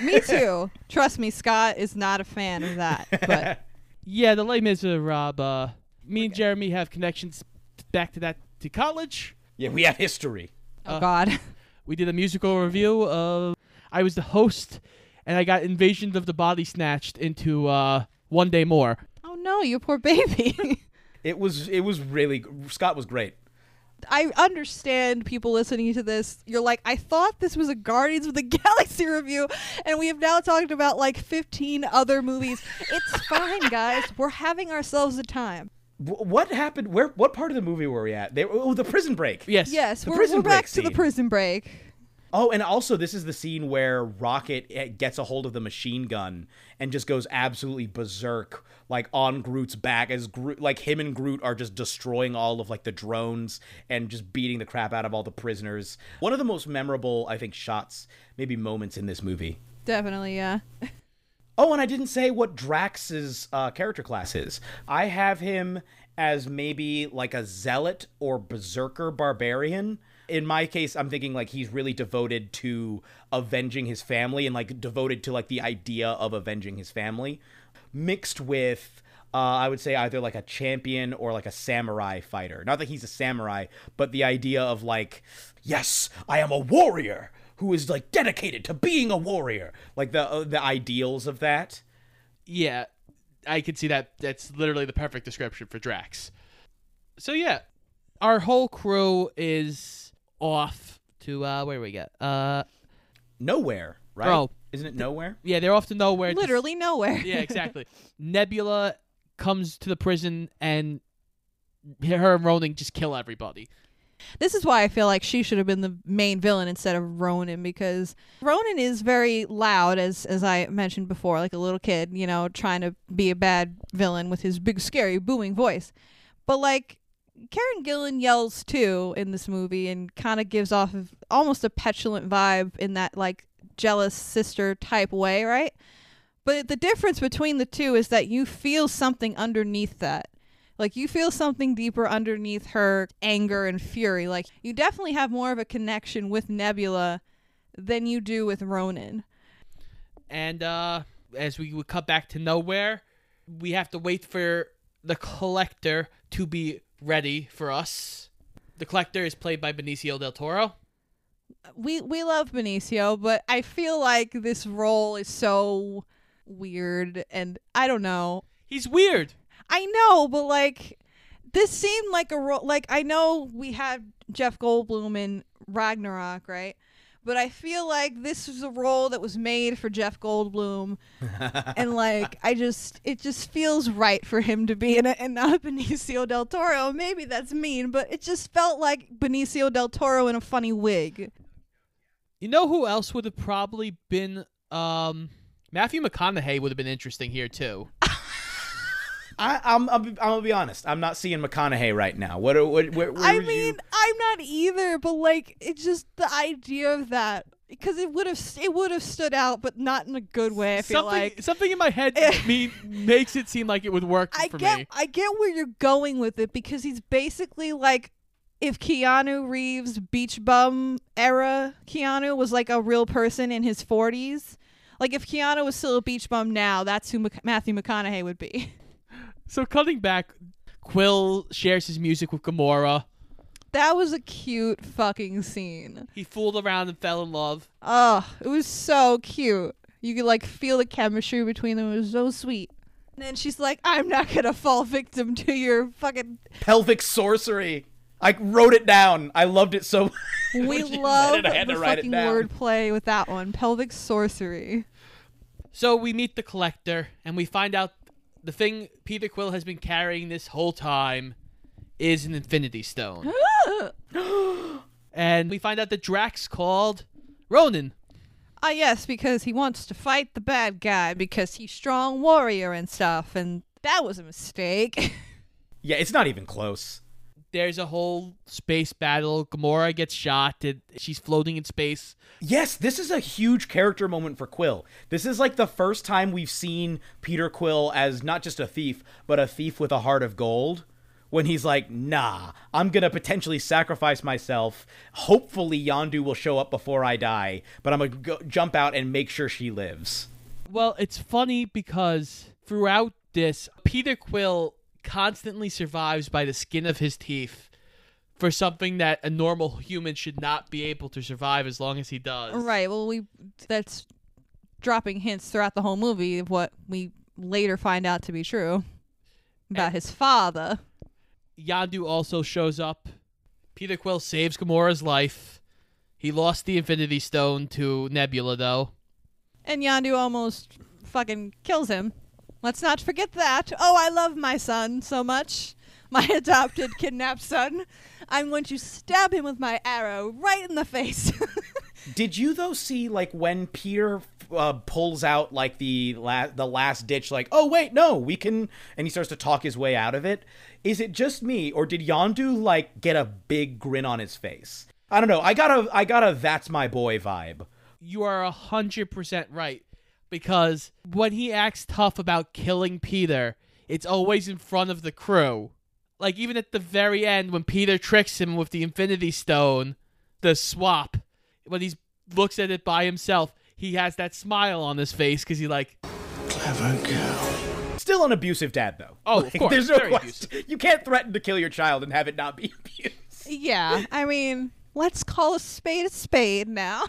Me [LAUGHS] too. Trust me, Scott is not a fan of that. But Yeah, the Les Miserables. Uh, me and Jeremy have connections back to that to college. Yeah, we have history. oh god. [LAUGHS] We did a musical review of. I was the host, and I got Invasion of the Body Snatched into uh, One Day More. Oh no, you poor baby. [LAUGHS] It was it was really Scott was great. I understand people listening to this. You're like, I thought this was a Guardians of the [LAUGHS] Galaxy review, and we have now talked about like 15 other movies. It's fine, guys. We're having ourselves a time. W- what happened? Where? What part of the movie were we at? They, oh, the prison break. Yes. Yes, The we're, prison we're back break to the prison break. Oh, and also this is the scene where Rocket eh, gets a hold of the machine gun and just goes absolutely berserk, like on Groot's back as Groot, like him and Groot are just destroying all of like the drones and just beating the crap out of all the prisoners. One of the most memorable, I think, shots, maybe moments in this movie. Definitely, yeah. [LAUGHS] Oh, and I didn't say what Drax's uh, character class is. I have him as maybe like a zealot or berserker barbarian. In my case, I'm thinking like he's really devoted to avenging his family and like devoted to like the idea of avenging his family, mixed with. Uh, I would say either like a champion or like a samurai fighter. Not that he's a samurai, but the idea of like, yes, I am a warrior who is like dedicated to being a warrior. Like the uh, the ideals of that. Yeah, I could see that. That's literally the perfect description for Drax. So yeah, our whole crew is off to uh, where we get. Uh, Nowhere, right? Oh. Isn't it nowhere? yeah, they're off to nowhere. to- Literally nowhere. yeah, exactly. [LAUGHS] Nebula comes to the prison and her and Ronan just kill everybody. This is why I feel like she should have been the main villain instead of Ronan because Ronan is very loud as as I mentioned before, like a little kid, you know, trying to be a bad villain with his big scary booming voice. But like Karen Gillan yells too in this movie and kind of gives off of almost a petulant vibe in that like jealous sister type way, right? But the difference between the two is that you feel something underneath that. Like you feel something deeper underneath her anger and fury. Like you definitely have more of a connection with Nebula than you do with Ronan. And uh, as we would cut back to nowhere, we have to wait for the collector to be ready for us. The collector is played by Benicio del Toro. We we love Benicio, but I feel like this role is so weird and I don't know. He's weird. I know, but like this seemed like a role. Like I know we had Jeff Goldblum in Ragnarok, right? But I feel like this was a role that was made for Jeff Goldblum, [LAUGHS] and like I just, it just feels right for him to be in it and not [LAUGHS] Benicio del Toro. Maybe that's mean, but it just felt like Benicio del Toro in a funny wig. You know who else would have probably been? Um, Matthew McConaughey would have been interesting here too. I, I'm, I'm I'm gonna be honest. I'm not seeing McConaughey right now. What? What? Where, where I mean, you- I'm not either, but like it's just the idea of that because it would have it would have stood out, but not in a good way. I feel something, like something in my head [LAUGHS] [LAUGHS] mean makes it seem like it would work I for get me. I get where you're going with it because he's basically like if Keanu Reeves beach bum era Keanu was like a real person in his 40s. Like if Keanu was still a beach bum now, that's who Mc- Matthew McConaughey would be. [LAUGHS] So cutting back, Quill shares his music with Gamora. That was a cute fucking scene. He fooled around and fell in love. Oh, it was so cute. You could like feel the chemistry between them. It was so sweet. And then she's like, "I'm not gonna fall victim to your fucking." pelvic sorcery. I wrote it down. I loved it so. [LAUGHS] Much. We When she said love it, the to write it fucking wordplay with that one. Pelvic sorcery. So we meet the collector, and we find out the thing Peter Quill has been carrying this whole time is an Infinity Stone. [GASPS] and we find out that Drax called Ronan. Ah, yes, because he wants to fight the bad guy because he's strong warrior and stuff, and that was a mistake. [LAUGHS] yeah, it's not even close. There's a whole space battle. Gamora gets shot. She's floating in space. Yes, this is a huge character moment for Quill. This is like the first time we've seen Peter Quill as not just a thief, but a thief with a heart of gold. when he's like, "Nah, I'm gonna potentially sacrifice myself. Hopefully, Yondu will show up before I die, but I'm gonna go, jump out and make sure she lives." Well, it's funny because throughout this, Peter Quill constantly survives by the skin of his teeth for something that a normal human should not be able to survive as long as he does. Right. Well, we that's dropping hints throughout the whole movie of what we later find out to be true about And- his father. Yondu also shows up. Peter Quill saves Gamora's life. He lost the Infinity Stone to Nebula, though. And Yondu almost fucking kills him. Let's not forget that. Oh, I love my son so much. My [LAUGHS] adopted kidnapped son. I'm going to stab him with my arrow right in the face. [LAUGHS] Did you though see like when Peter uh, pulls out like the la- the last ditch, like, oh wait, no, we can, and he starts to talk his way out of it? Is it just me, or did Yondu like get a big grin on his face? I don't know. I got a I got a that's my boy vibe. You are a hundred percent right. Because when he acts tough about killing Peter, it's always in front of the crew. Like even at the very end when Peter tricks him with the Infinity Stone, the swap, when he looks at it by himself, he has that smile on his face because he like Clever girl. Still an abusive dad though. Oh, of course, There's no very question. You can't threaten to kill your child and have it not be [LAUGHS] abused. yeah, I mean, let's call a spade a spade now.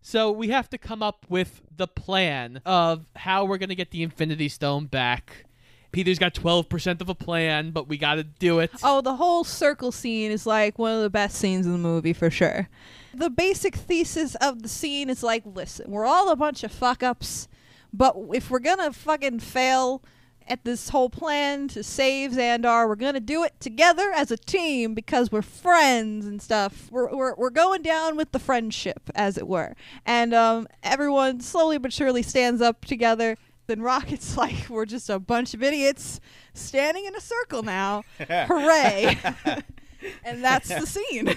So we have to come up with the plan of how we're gonna get the Infinity Stone back. Peter's got twelve percent of a plan, but we gotta do it. Oh, the whole circle scene is like one of the best scenes in the movie for sure. The basic thesis of the scene is like, listen, we're all a bunch of fuck ups, but if we're gonna fucking fail at this whole plan to save Xandar, we're gonna do it together as a team because we're friends and stuff. We're we're, we're going down with the friendship, as it were. And um, everyone slowly but surely stands up together. Then Rocket's [LAUGHS] like, we're just a bunch of idiots standing in a circle now. [LAUGHS] Hooray! [LAUGHS] and that's the scene.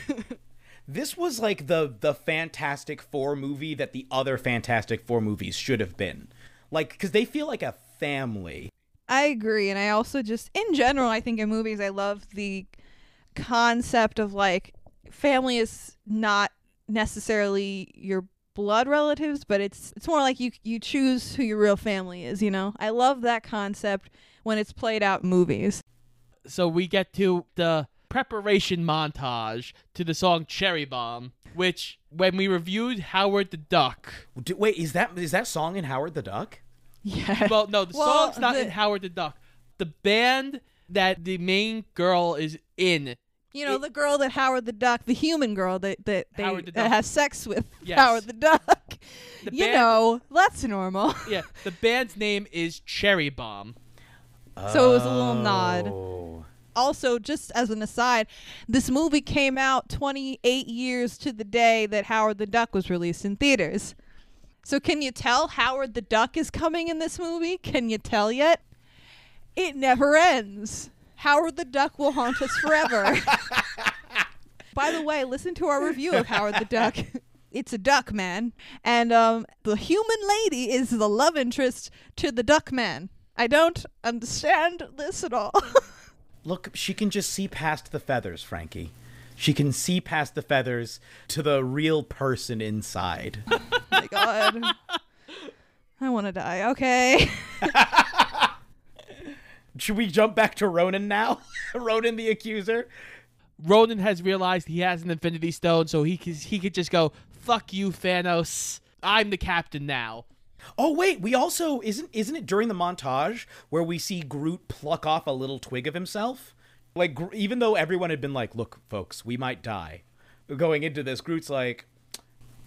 This was like the the Fantastic Four movie that the other Fantastic Four movies should have been. Like because they feel like a family. I agree, and I also just, in general, I think in movies, I love the concept of like family is not necessarily your blood relatives, but it's it's more like you you choose who your real family is. You know, I love that concept when it's played out in movies. so we get to the preparation montage to the song Cherry Bomb, which when we reviewed Howard the Duck. Wait, is that is that song in Howard the Duck? Yeah. Well, no, the Well, song's not the- in Howard the Duck. The band that the main girl is in. You know, the girl that Howard the Duck, the human girl that that, they, Howard the that Duck. has sex with [LAUGHS] Yes. Howard the Duck. The you band- know, that's normal. [LAUGHS] Yeah, the [LAUGHS] band's name is Cherry Bomb. So it was a little nod. Oh. also just as an aside this movie came out 28 years to the day that howard the duck was released in theaters so can you tell howard the duck is coming in this movie? Can you tell yet? It never ends. Howard the duck will haunt us forever. [LAUGHS] By the way listen to our review of howard the duck. [LAUGHS] It's a duck man. And um, the human lady is the love interest to the duck man. I don't understand this at all. [LAUGHS] Look, she can just see past the feathers, Frankie. She can see past the feathers to the real person inside. My god. I want to die. Okay. [LAUGHS] Should we jump back to Ronan now? [LAUGHS] Ronan the accuser? Ronan has realized he has an Infinity Stone, so he could, he could just go, "Fuck you, Thanos. I'm the captain now." Oh wait, we also isn't isn't it during the montage where we see Groot pluck off a little twig of himself? Like even though everyone had been like, "Look, folks, we might die." Going into this, Groot's like,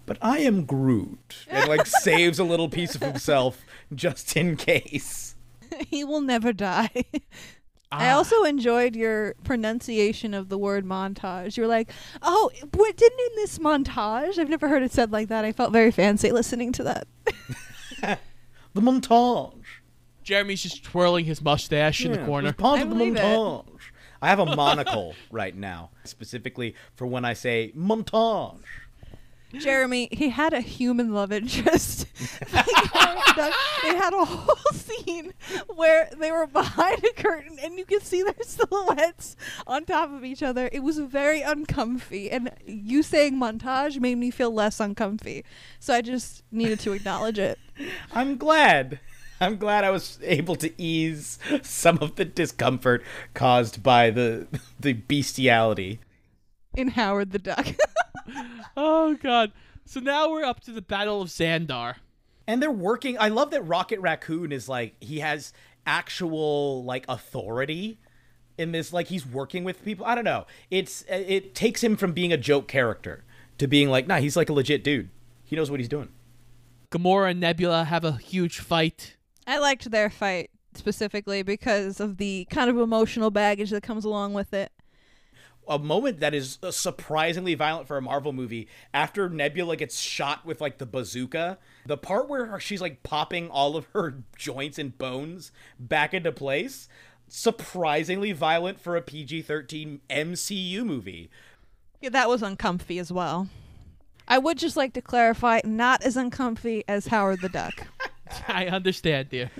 "But I am Groot." And like [LAUGHS] saves a little piece of himself just in case. [LAUGHS] he will never die. I Ah. also enjoyed your pronunciation of the word montage. You were like, "Oh, what didn't in this montage?" I've never heard it said like that. I felt very fancy listening to that. [LAUGHS] The montage. Jeremy's just twirling his mustache in the corner. It's part I of the believe it. I have a monocle right now, specifically for when I say montage. Jeremy, he had a human love interest. [LAUGHS] they had a whole scene where they were behind a curtain and you could see their silhouettes on top of each other. It was very uncomfy. And you saying montage made me feel less uncomfy. So I just needed to acknowledge it. I'm glad. I'm glad I was able to ease some of the discomfort caused by the [LAUGHS] the bestiality. In Howard the Duck. [LAUGHS] oh god. So now we're up to the Battle of Xandar. And they're working. I love that Rocket Raccoon is like he has actual like authority in this like he's working with people. I don't know. It's uh, it takes him from being a joke character to being like, nah, he's like a legit dude. He knows what he's doing. Gamora and Nebula have a huge fight. I liked their fight specifically because of the kind of emotional baggage that comes along with it. A moment that is uh, surprisingly violent for a Marvel movie after Nebula gets shot with like the bazooka. The part where she's like popping all of her [LAUGHS] joints and bones back into place, surprisingly violent for a PG 13 MCU movie. Yeah, that was uncomfy as well. I would just like to clarify not as uncomfy as Howard the Duck. [LAUGHS] [LAUGHS] I understand, dear.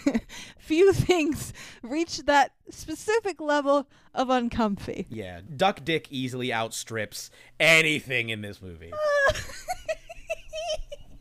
[LAUGHS] Few things reach that specific level of uncomfy. Yeah, Duck Dick easily outstrips anything in this movie. [LAUGHS]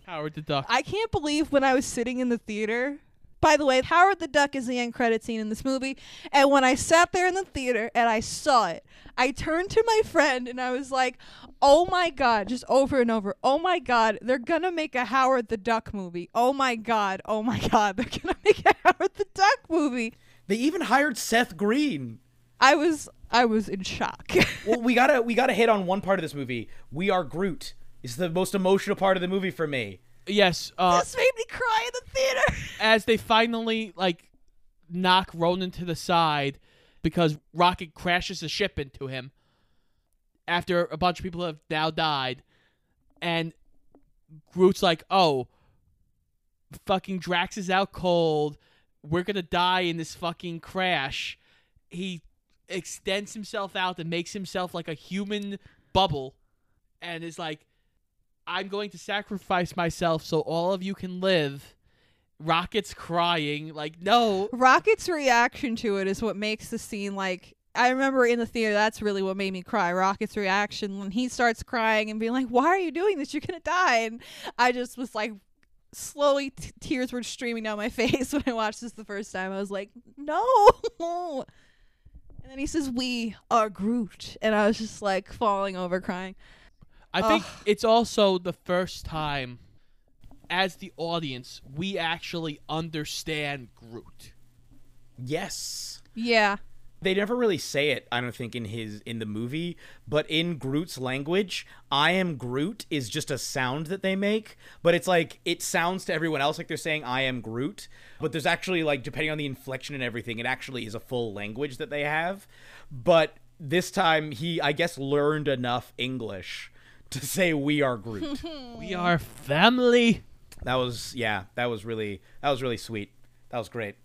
Howard the Duck. I can't believe when I was sitting in the theater. By the way, Howard the Duck is the end credit scene in this movie. And when I sat there in the theater and I saw it, I turned to my friend and I was like, oh my God, just over and over. Oh my God, they're going to make a Howard the Duck movie. Oh my God, oh my God, [LAUGHS] they're going to make a Howard the Duck movie. They even hired Seth Green. I was I was in shock. [LAUGHS] well, we gotta we gotta hit on one part of this movie. We are Groot. Is the most emotional part of the movie for me. Yes. Uh, this made me cry in the theater. [LAUGHS] as they finally like knock Ronan to the side because Rocket crashes the ship into him after a bunch of people have now died, and Groot's like, "Oh, fucking Drax is out cold. We're gonna die in this fucking crash." He extends himself out and makes himself like a human bubble, and is like, "I'm going to sacrifice myself so all of you can live." Rocket's crying, like, no. Rocket's reaction to it is what makes the scene like I remember in the theater that's really what made me cry. Rocket's reaction when he starts crying and being like, "Why are you doing this? You're going to die." And I just was like slowly t- tears were streaming down my [LAUGHS] face when I watched this the first time. I was like, "No." And then he says, "We are Groot." And I was just like falling over crying. I think it's also the first time as the audience we actually understand Groot. Yes. Yeah. They never really say it, I don't think, in his in the movie, but in Groot's language, I am Groot is just a sound that they make. But it's like it sounds to everyone else like they're saying I am Groot. But there's actually like depending on the inflection and everything, it actually is a full language that they have. But this time he I guess learned enough English to say we are Groot. [LAUGHS] we are family. That was yeah, that was really that was really sweet. That was great.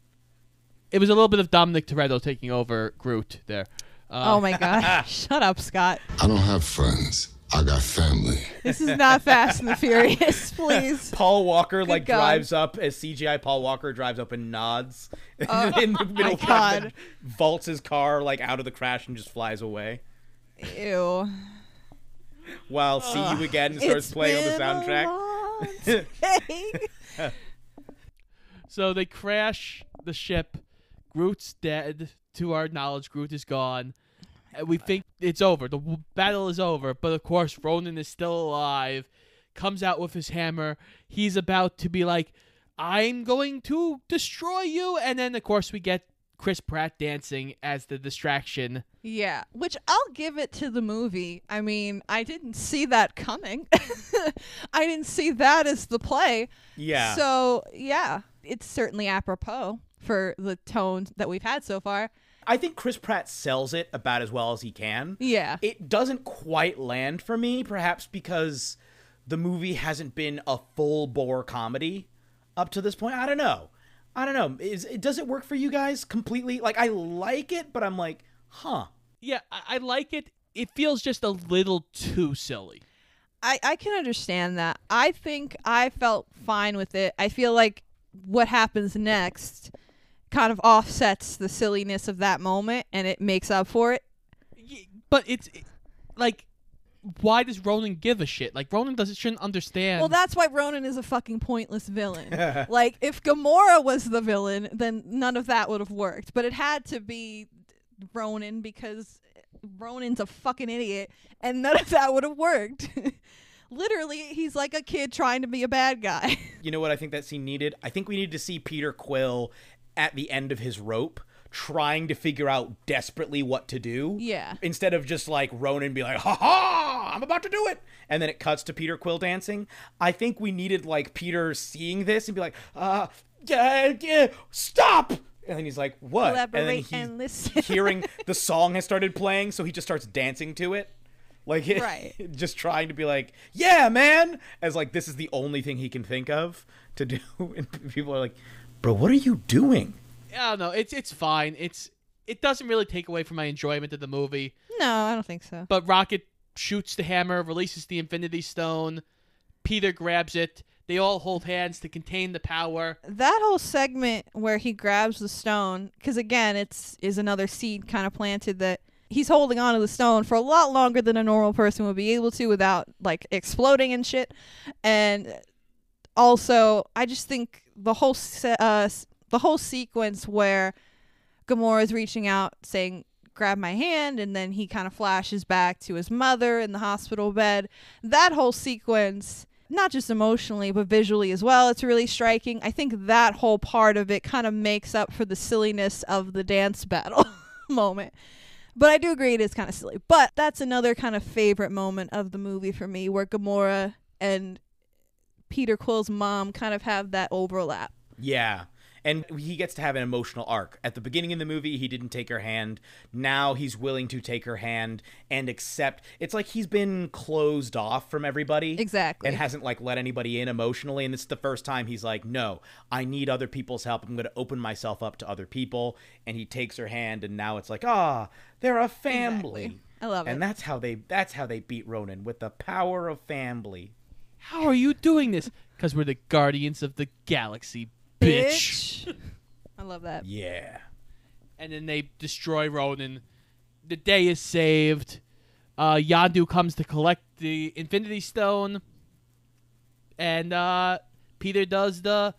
It was a little bit of Dominic Toretto taking over Groot there. Uh, oh my [LAUGHS] god! Shut up, Scott. I don't have friends. I got family. This is not Fast and the Furious, [LAUGHS] please. Paul Walker Good like God. drives up as CGI. Paul Walker drives up and nods uh, in the middle. of God. vaults his car like out of the crash and just flies away. Ew. While "See You Again" starts playing on the soundtrack. [LAUGHS] so they crash the ship. Groot's dead. To our knowledge, Groot is gone. And we think it's over. The battle is over. But of course, Ronan is still alive. Comes out with his hammer. He's about to be like, I'm going to destroy you. And then, of course, we get Chris Pratt dancing as the distraction. Yeah, which I'll give it to the movie. I mean, I didn't see that coming. [LAUGHS] I didn't see that as the play. Yeah. So, yeah, it's certainly apropos for the tone that we've had so far. I think Chris Pratt sells it about as well as he can. Yeah. It doesn't quite land for me, perhaps because the movie hasn't been a full bore comedy up to this point. I don't know. I don't know. Is it does it work for you guys completely? Like I like it, but I'm like, huh. Yeah, I, I like it. It feels just a little too silly. I, I can understand that. I think I felt fine with it. I feel like what happens next kind of offsets the silliness of that moment and it makes up for it. Y- But it's it- like, why does Ronan give a shit? Like Ronan doesn't shouldn't understand. Well, that's why Ronan is a fucking pointless villain. [LAUGHS] like, if Gamora was the villain, then none of that would have worked. But it had to be Ronan because Ronan's a fucking idiot, and none of that would have worked. [LAUGHS] Literally, he's like a kid trying to be a bad guy. [LAUGHS] You know what I think that scene needed? I think we needed to see Peter Quill at the end of his rope trying to figure out desperately what to do. Yeah. Instead of just like Ronan be like, ha ha, I'm about to do it. And then it cuts to Peter Quill dancing. I think we needed like Peter seeing this and be like, uh, yeah, yeah, stop. And then he's like, what? and then Elaborate he's and [LAUGHS] listen. hearing the song has started playing, so he just starts dancing to it. Like [LAUGHS] Right. just trying to be like, yeah, man, as like this is the only thing he can think of to do, [LAUGHS] and people are like, bro, what are you doing? I don't know. It's it's fine. It's it doesn't really take away from my enjoyment of the movie. no, I don't think so. But Rocket shoots the hammer, releases the Infinity Stone. Peter grabs it. They all hold hands to contain the power. that whole segment where he grabs the stone because again it's is another seed kind of planted that he's holding on to the stone for a lot longer than a normal person would be able to without like exploding and shit and also i just think the whole se- uh, the whole sequence where Gamora is reaching out saying grab my hand and then he kind of flashes back to his mother in the hospital bed. That whole sequence not just emotionally but visually as well it's really striking. I think that whole part of it kind of makes up for the silliness of the dance battle [LAUGHS] moment. But i do agree it is kind of silly. But that's another kind of favorite moment of the movie for me where gamora and peter quill's mom kind of have that overlap. Yeah. And he gets to have an emotional arc. At the beginning of the movie, he didn't take her hand. Now he's willing to take her hand and accept. It's like he's been closed off from everybody. Exactly. And hasn't like let anybody in emotionally. And this is the first time he's like, no, I need other people's help. I'm going to open myself up to other people. And he takes her hand, and now it's like, ah, they're a family. Exactly. I love and it. And that's how they that's how they beat Ronan with the power of family. How are you doing this? Because we're the guardians of the galaxy, bitch. [LAUGHS] i love that Yeah. And then they destroy Ronan. The day is saved. Uh, Yondu comes to collect the Infinity Stone. And uh, Peter does the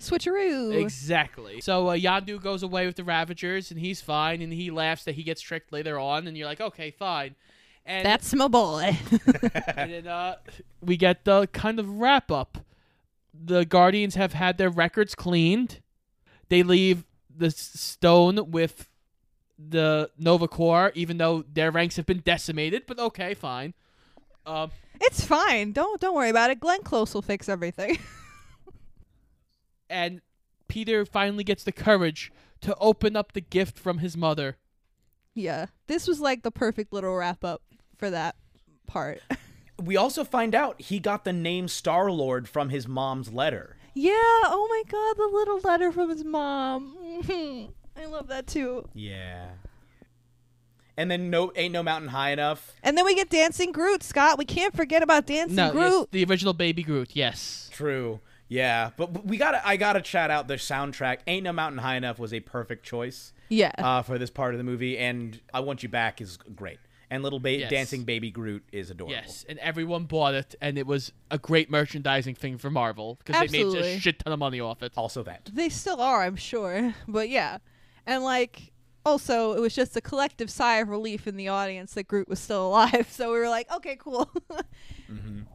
switcheroo Exactly. So uh, Yondu goes away with the Ravagers, and he's fine, and he laughs that he gets tricked later on, and you're like, okay, fine. And, that's my boy [LAUGHS] and then uh, we get the kind of wrap up. The Guardians have had their records cleaned. They leave the stone with the Nova Corps, even though their ranks have been decimated. But okay, fine. Um, It's fine. Don't don't worry about it. Glenn Close will fix everything. [LAUGHS] and Peter finally gets the courage to open up the gift from his mother. yeah. This was like the perfect little wrap up for that part. [LAUGHS] We also find out he got the name Star Lord from his mom's letter. yeah, oh my god, the little letter from his mom. [LAUGHS] I love that too. Yeah. And then no ain't no mountain high enough. And then we get Dancing Groot, Scott. We can't forget about Dancing No, Groot. it's the original Baby Groot. Yes. True. Yeah, but we got to I got to chat out the soundtrack. Ain't no mountain high enough was a perfect choice yeah. uh, for this part of the movie and I want you back is great. And little ba- Yes. dancing baby Groot is adorable. Yes, and everyone bought it, and it was a great merchandising thing for Marvel because they made a shit ton of money off it. Also that. They still are, I'm sure. [LAUGHS] But yeah. And like also it was just a collective sigh of relief in the audience that Groot was still [LAUGHS] alive. So we were like, okay, cool. [LAUGHS]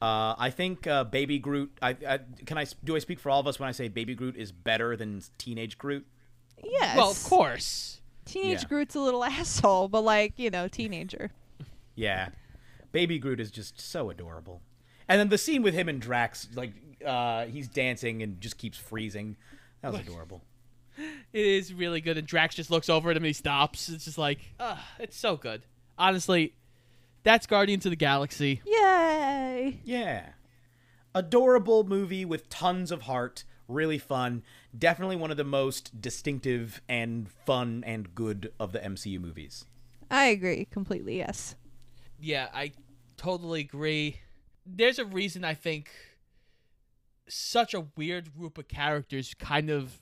Uh, I think uh, Baby Groot. I, I can I s- do I speak for all of us when I say Baby Groot is better than Teenage Groot? yes. Well, of course. Teenage Yeah. Groot's a little [LAUGHS] asshole, but like, you know, teenager. Yeah, Baby Groot is just so adorable. And then the scene with him and Drax, like uh, he's dancing and just keeps freezing. That was adorable. It is really good, and Drax just looks over at him and he stops. It's just like, uh, it's so good. Honestly, that's Guardians of the Galaxy. Yay. Yeah. Adorable movie with tons of heart, really fun. Definitely one of the most distinctive and fun and good of the MCU movies. I agree completely, yes. Yeah, I totally agree. there's a reason I think such a weird group of characters kind of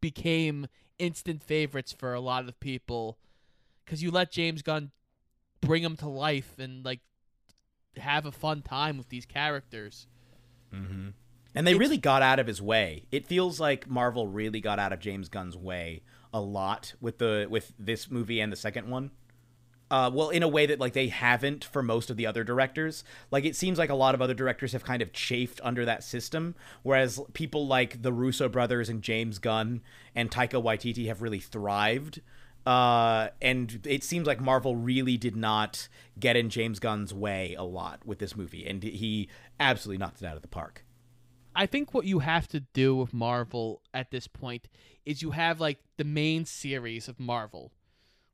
became instant favorites for a lot of people because you let James Gunn bring them to life and like have a fun time with these characters. Mm-hmm. And they It's- really got out of his way. It feels like Marvel really got out of James Gunn's way a lot with the with this movie and the second one. Uh, well, in a way that like they haven't for most of the other directors. Like it seems like a lot of other directors have kind of chafed under that system, whereas people like the Russo brothers and James Gunn and Taika Waititi have really thrived. Uh, and it seems like Marvel really did not get in James Gunn's way a lot with this movie, and he absolutely knocked it out of the park. I think what you have to do with Marvel at this point is you have like the main series of Marvel,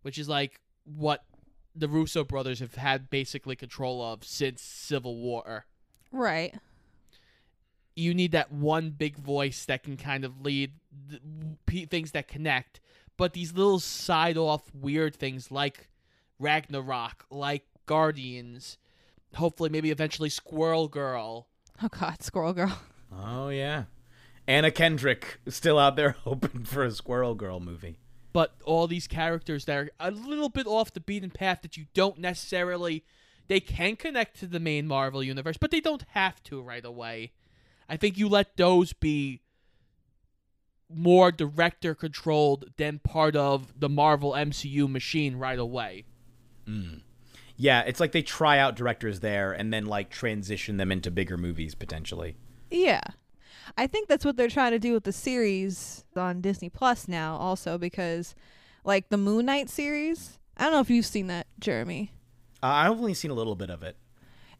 which is like what the Russo brothers have had basically control of since Civil War. Right. You need that one big voice that can kind of lead the, p- things that connect, but these little side off weird things like Ragnarok, like Guardians, hopefully maybe eventually Squirrel Girl. Oh God, Squirrel Girl. [LAUGHS] Oh yeah, Anna Kendrick still out there [LAUGHS] hoping for a Squirrel Girl movie. but all these characters that are a little bit off the beaten path that you don't necessarily they can connect to the main Marvel universe, but they don't have to right away. I think you let those be more director controlled than part of the Marvel MCU machine right away. Hmm. Yeah, it's like they try out directors there and then like transition them into bigger movies potentially. Yeah. I think that's what they're trying to do with the series on Disney Plus now also because like the Moon Knight series, I don't know if you've seen that, Jeremy. Uh, I've only seen a little bit of it.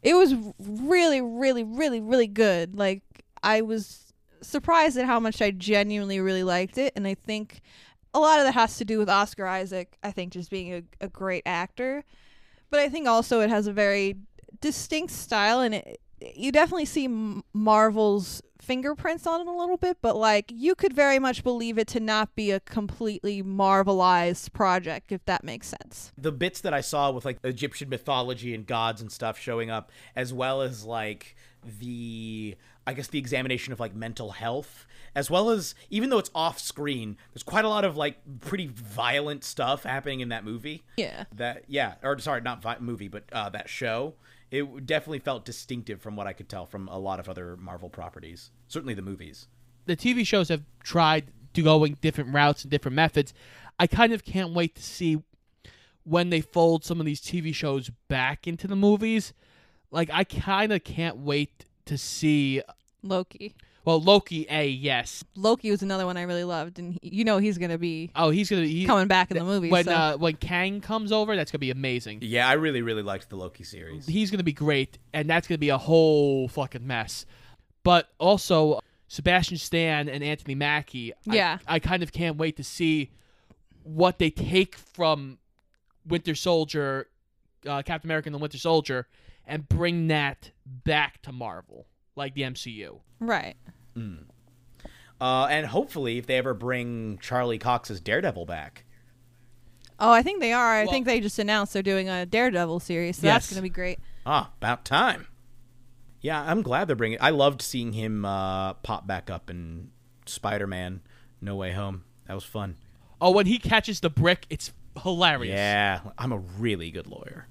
It was really really really really good. Like I was surprised at how much I genuinely really liked it and I think a lot of that has to do with Oscar Isaac, I think just being a, a great actor. But I think also it has a very distinct style and it you definitely see M- Marvel's fingerprints on it a little bit, but like you could very much believe it to not be a completely Marvelized project, if that makes sense. The bits that I saw with like Egyptian mythology and gods and stuff showing up, as well as like the I guess the examination of like mental health, as well as even though it's off screen, there's quite a lot of like pretty violent stuff happening in that movie. Yeah. That yeah, or sorry, not vi- movie, but uh, that show. It definitely felt distinctive from what I could tell from a lot of other Marvel properties. Certainly the movies. The TV shows have tried to going different routes and different methods. I kind of can't wait to see when they fold some of these TV shows back into the movies. Like I kind of can't wait to see Loki. Well Loki A yes. Loki was another one I really loved, and he, you know he's gonna be Oh, he's going to he, coming back in the movie. when so. uh, when Kang comes over, that's going to be amazing. Yeah, I really really liked the Loki series. He's going to be great and that's going to be a whole fucking mess. But also Sebastian Stan and Anthony Mackie, I- Yeah. I, kind of can't wait to see what they take from Winter Soldier, uh, Captain America and the Winter Soldier, and bring that back to Marvel, like the MCU. right. Uh, and hopefully, if they ever bring Charlie Cox's Daredevil back, Oh, I think they are. I Well- think they just announced they're doing a Daredevil series, so that's gonna be great. ah, about time. Yeah, I'm glad they're bringing. I loved seeing him uh, pop back up in Spider-Man: No Way Home. That was fun. Oh, when he catches the brick, it's hilarious. Yeah, I'm a really good lawyer.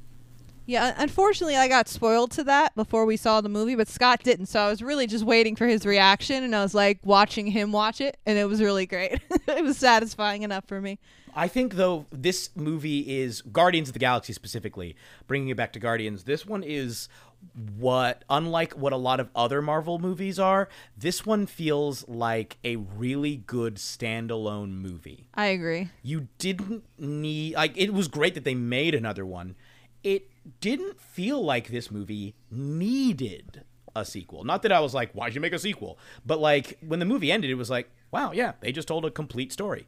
Yeah, unfortunately, I got spoiled to that before we saw the movie, but Scott didn't. So I was really just waiting for his reaction, and I was like watching him watch it, and it was really great. [LAUGHS] it was satisfying enough for me. I think though this movie is Guardians of the Galaxy specifically, bringing it back to Guardians. This one is what unlike what a lot of other Marvel movies are, this one feels like a really good standalone movie. I agree. You didn't need like it was great that they made another one. It didn't feel like this movie needed a sequel. Not that I was like, why'd you make a sequel? But like when the movie ended, it was like, wow, yeah, they just told a complete story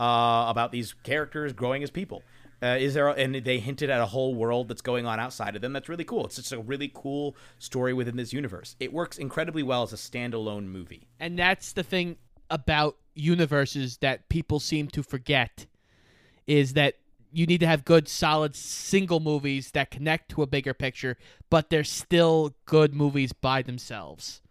uh, about these characters growing as people. Uh, is there? And they hinted at a whole world that's going on outside of them. That's really cool. It's just a really cool story within this universe. It works incredibly well as a standalone movie. And that's the thing about universes that people seem to forget is that you need to have good, solid single movies that connect to a bigger picture, but they're still good movies by themselves.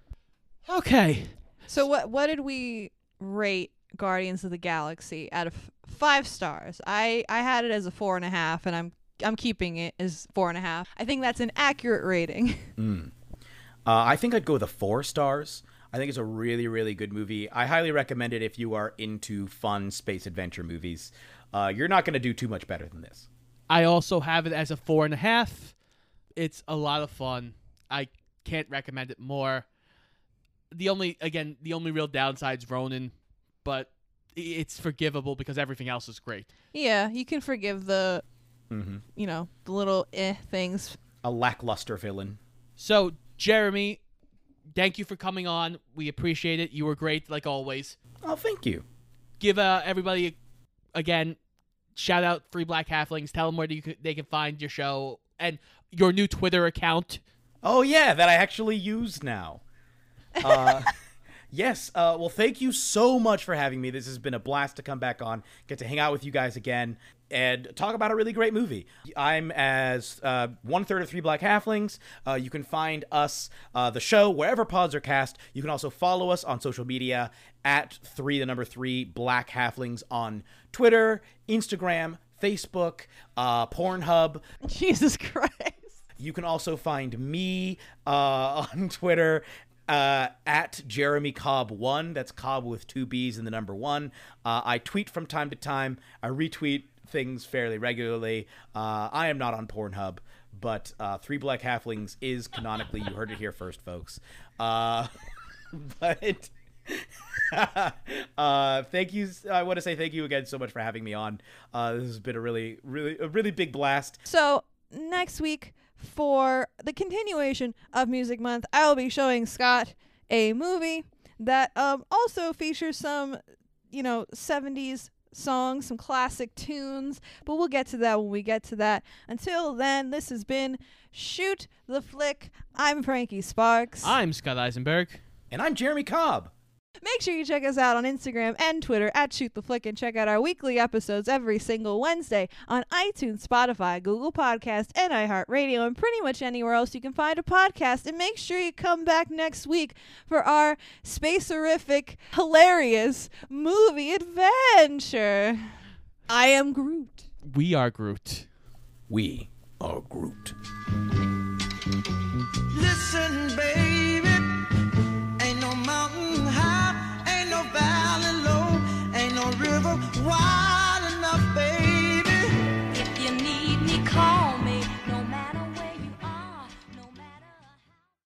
Okay. So what what did we rate Guardians of the Galaxy out of five stars? I I had it as a four and a half, and I'm I'm keeping it as four and a half. I think that's an accurate rating. [LAUGHS] Uh, I think I'd go with a four stars. I think it's a really, really good movie. I highly recommend it if you are into fun space adventure movies. Uh, you're not going to do too much better than this. I also have it as a four and a half. It's a lot of fun. I can't recommend it more. The only, again, the only real downside's Ronan, but it's forgivable because everything else is great. yeah, you can forgive the, you know, the little eh things. A lackluster villain. So, Jeremy, thank you for coming on. We appreciate it. You were great, like always. Oh, thank you. Give uh, everybody, again, shout out Three Black Halflings. Tell them where you they can find your show and your new Twitter account. Oh yeah, that I actually use now. Uh, [LAUGHS] yes. Uh, well, thank you so much for having me. This has been a blast to come back on, get to hang out with you guys again, and talk about a really great movie. I'm as uh, one third of Three Black Halflings. Uh, you can find us, uh, the show, wherever pods are cast. You can also follow us on social media at three the number three Black Halflings on Twitter, Instagram, Facebook, uh, Pornhub. [LAUGHS] Jesus Christ. You can also find me uh, [LAUGHS] on Twitter uh, at Jeremy Cobb one. That's Cobb with two B's and the number one. Uh, I tweet from time to time. I retweet things fairly regularly. Uh, I am not on Pornhub, but uh, Three Black Halflings is canonically. You heard it here first, folks. Uh, [LAUGHS] but. [LAUGHS] uh thank you i want to say thank you again so much for having me on uh this has been a really really a really big blast So next week for the continuation of Music Month, I will be showing Scott a movie that um also features some, you know, 70s songs, some classic tunes, but we'll get to that when we get to that. Until then, this has been Shoot the Flick. I'm Frankie Sparks. I'm Scott Eisenberg. and i'm jeremy cobb Make sure you check us out on Instagram and Twitter at Shoot the Flick and check out our weekly episodes every single Wednesday on iTunes, Spotify, Google Podcast, and iHeartRadio, and pretty much anywhere else you can find a podcast. And make sure you come back next week for our spacerific, hilarious movie adventure. I am Groot. We are Groot. We are Groot. Listen, baby. why.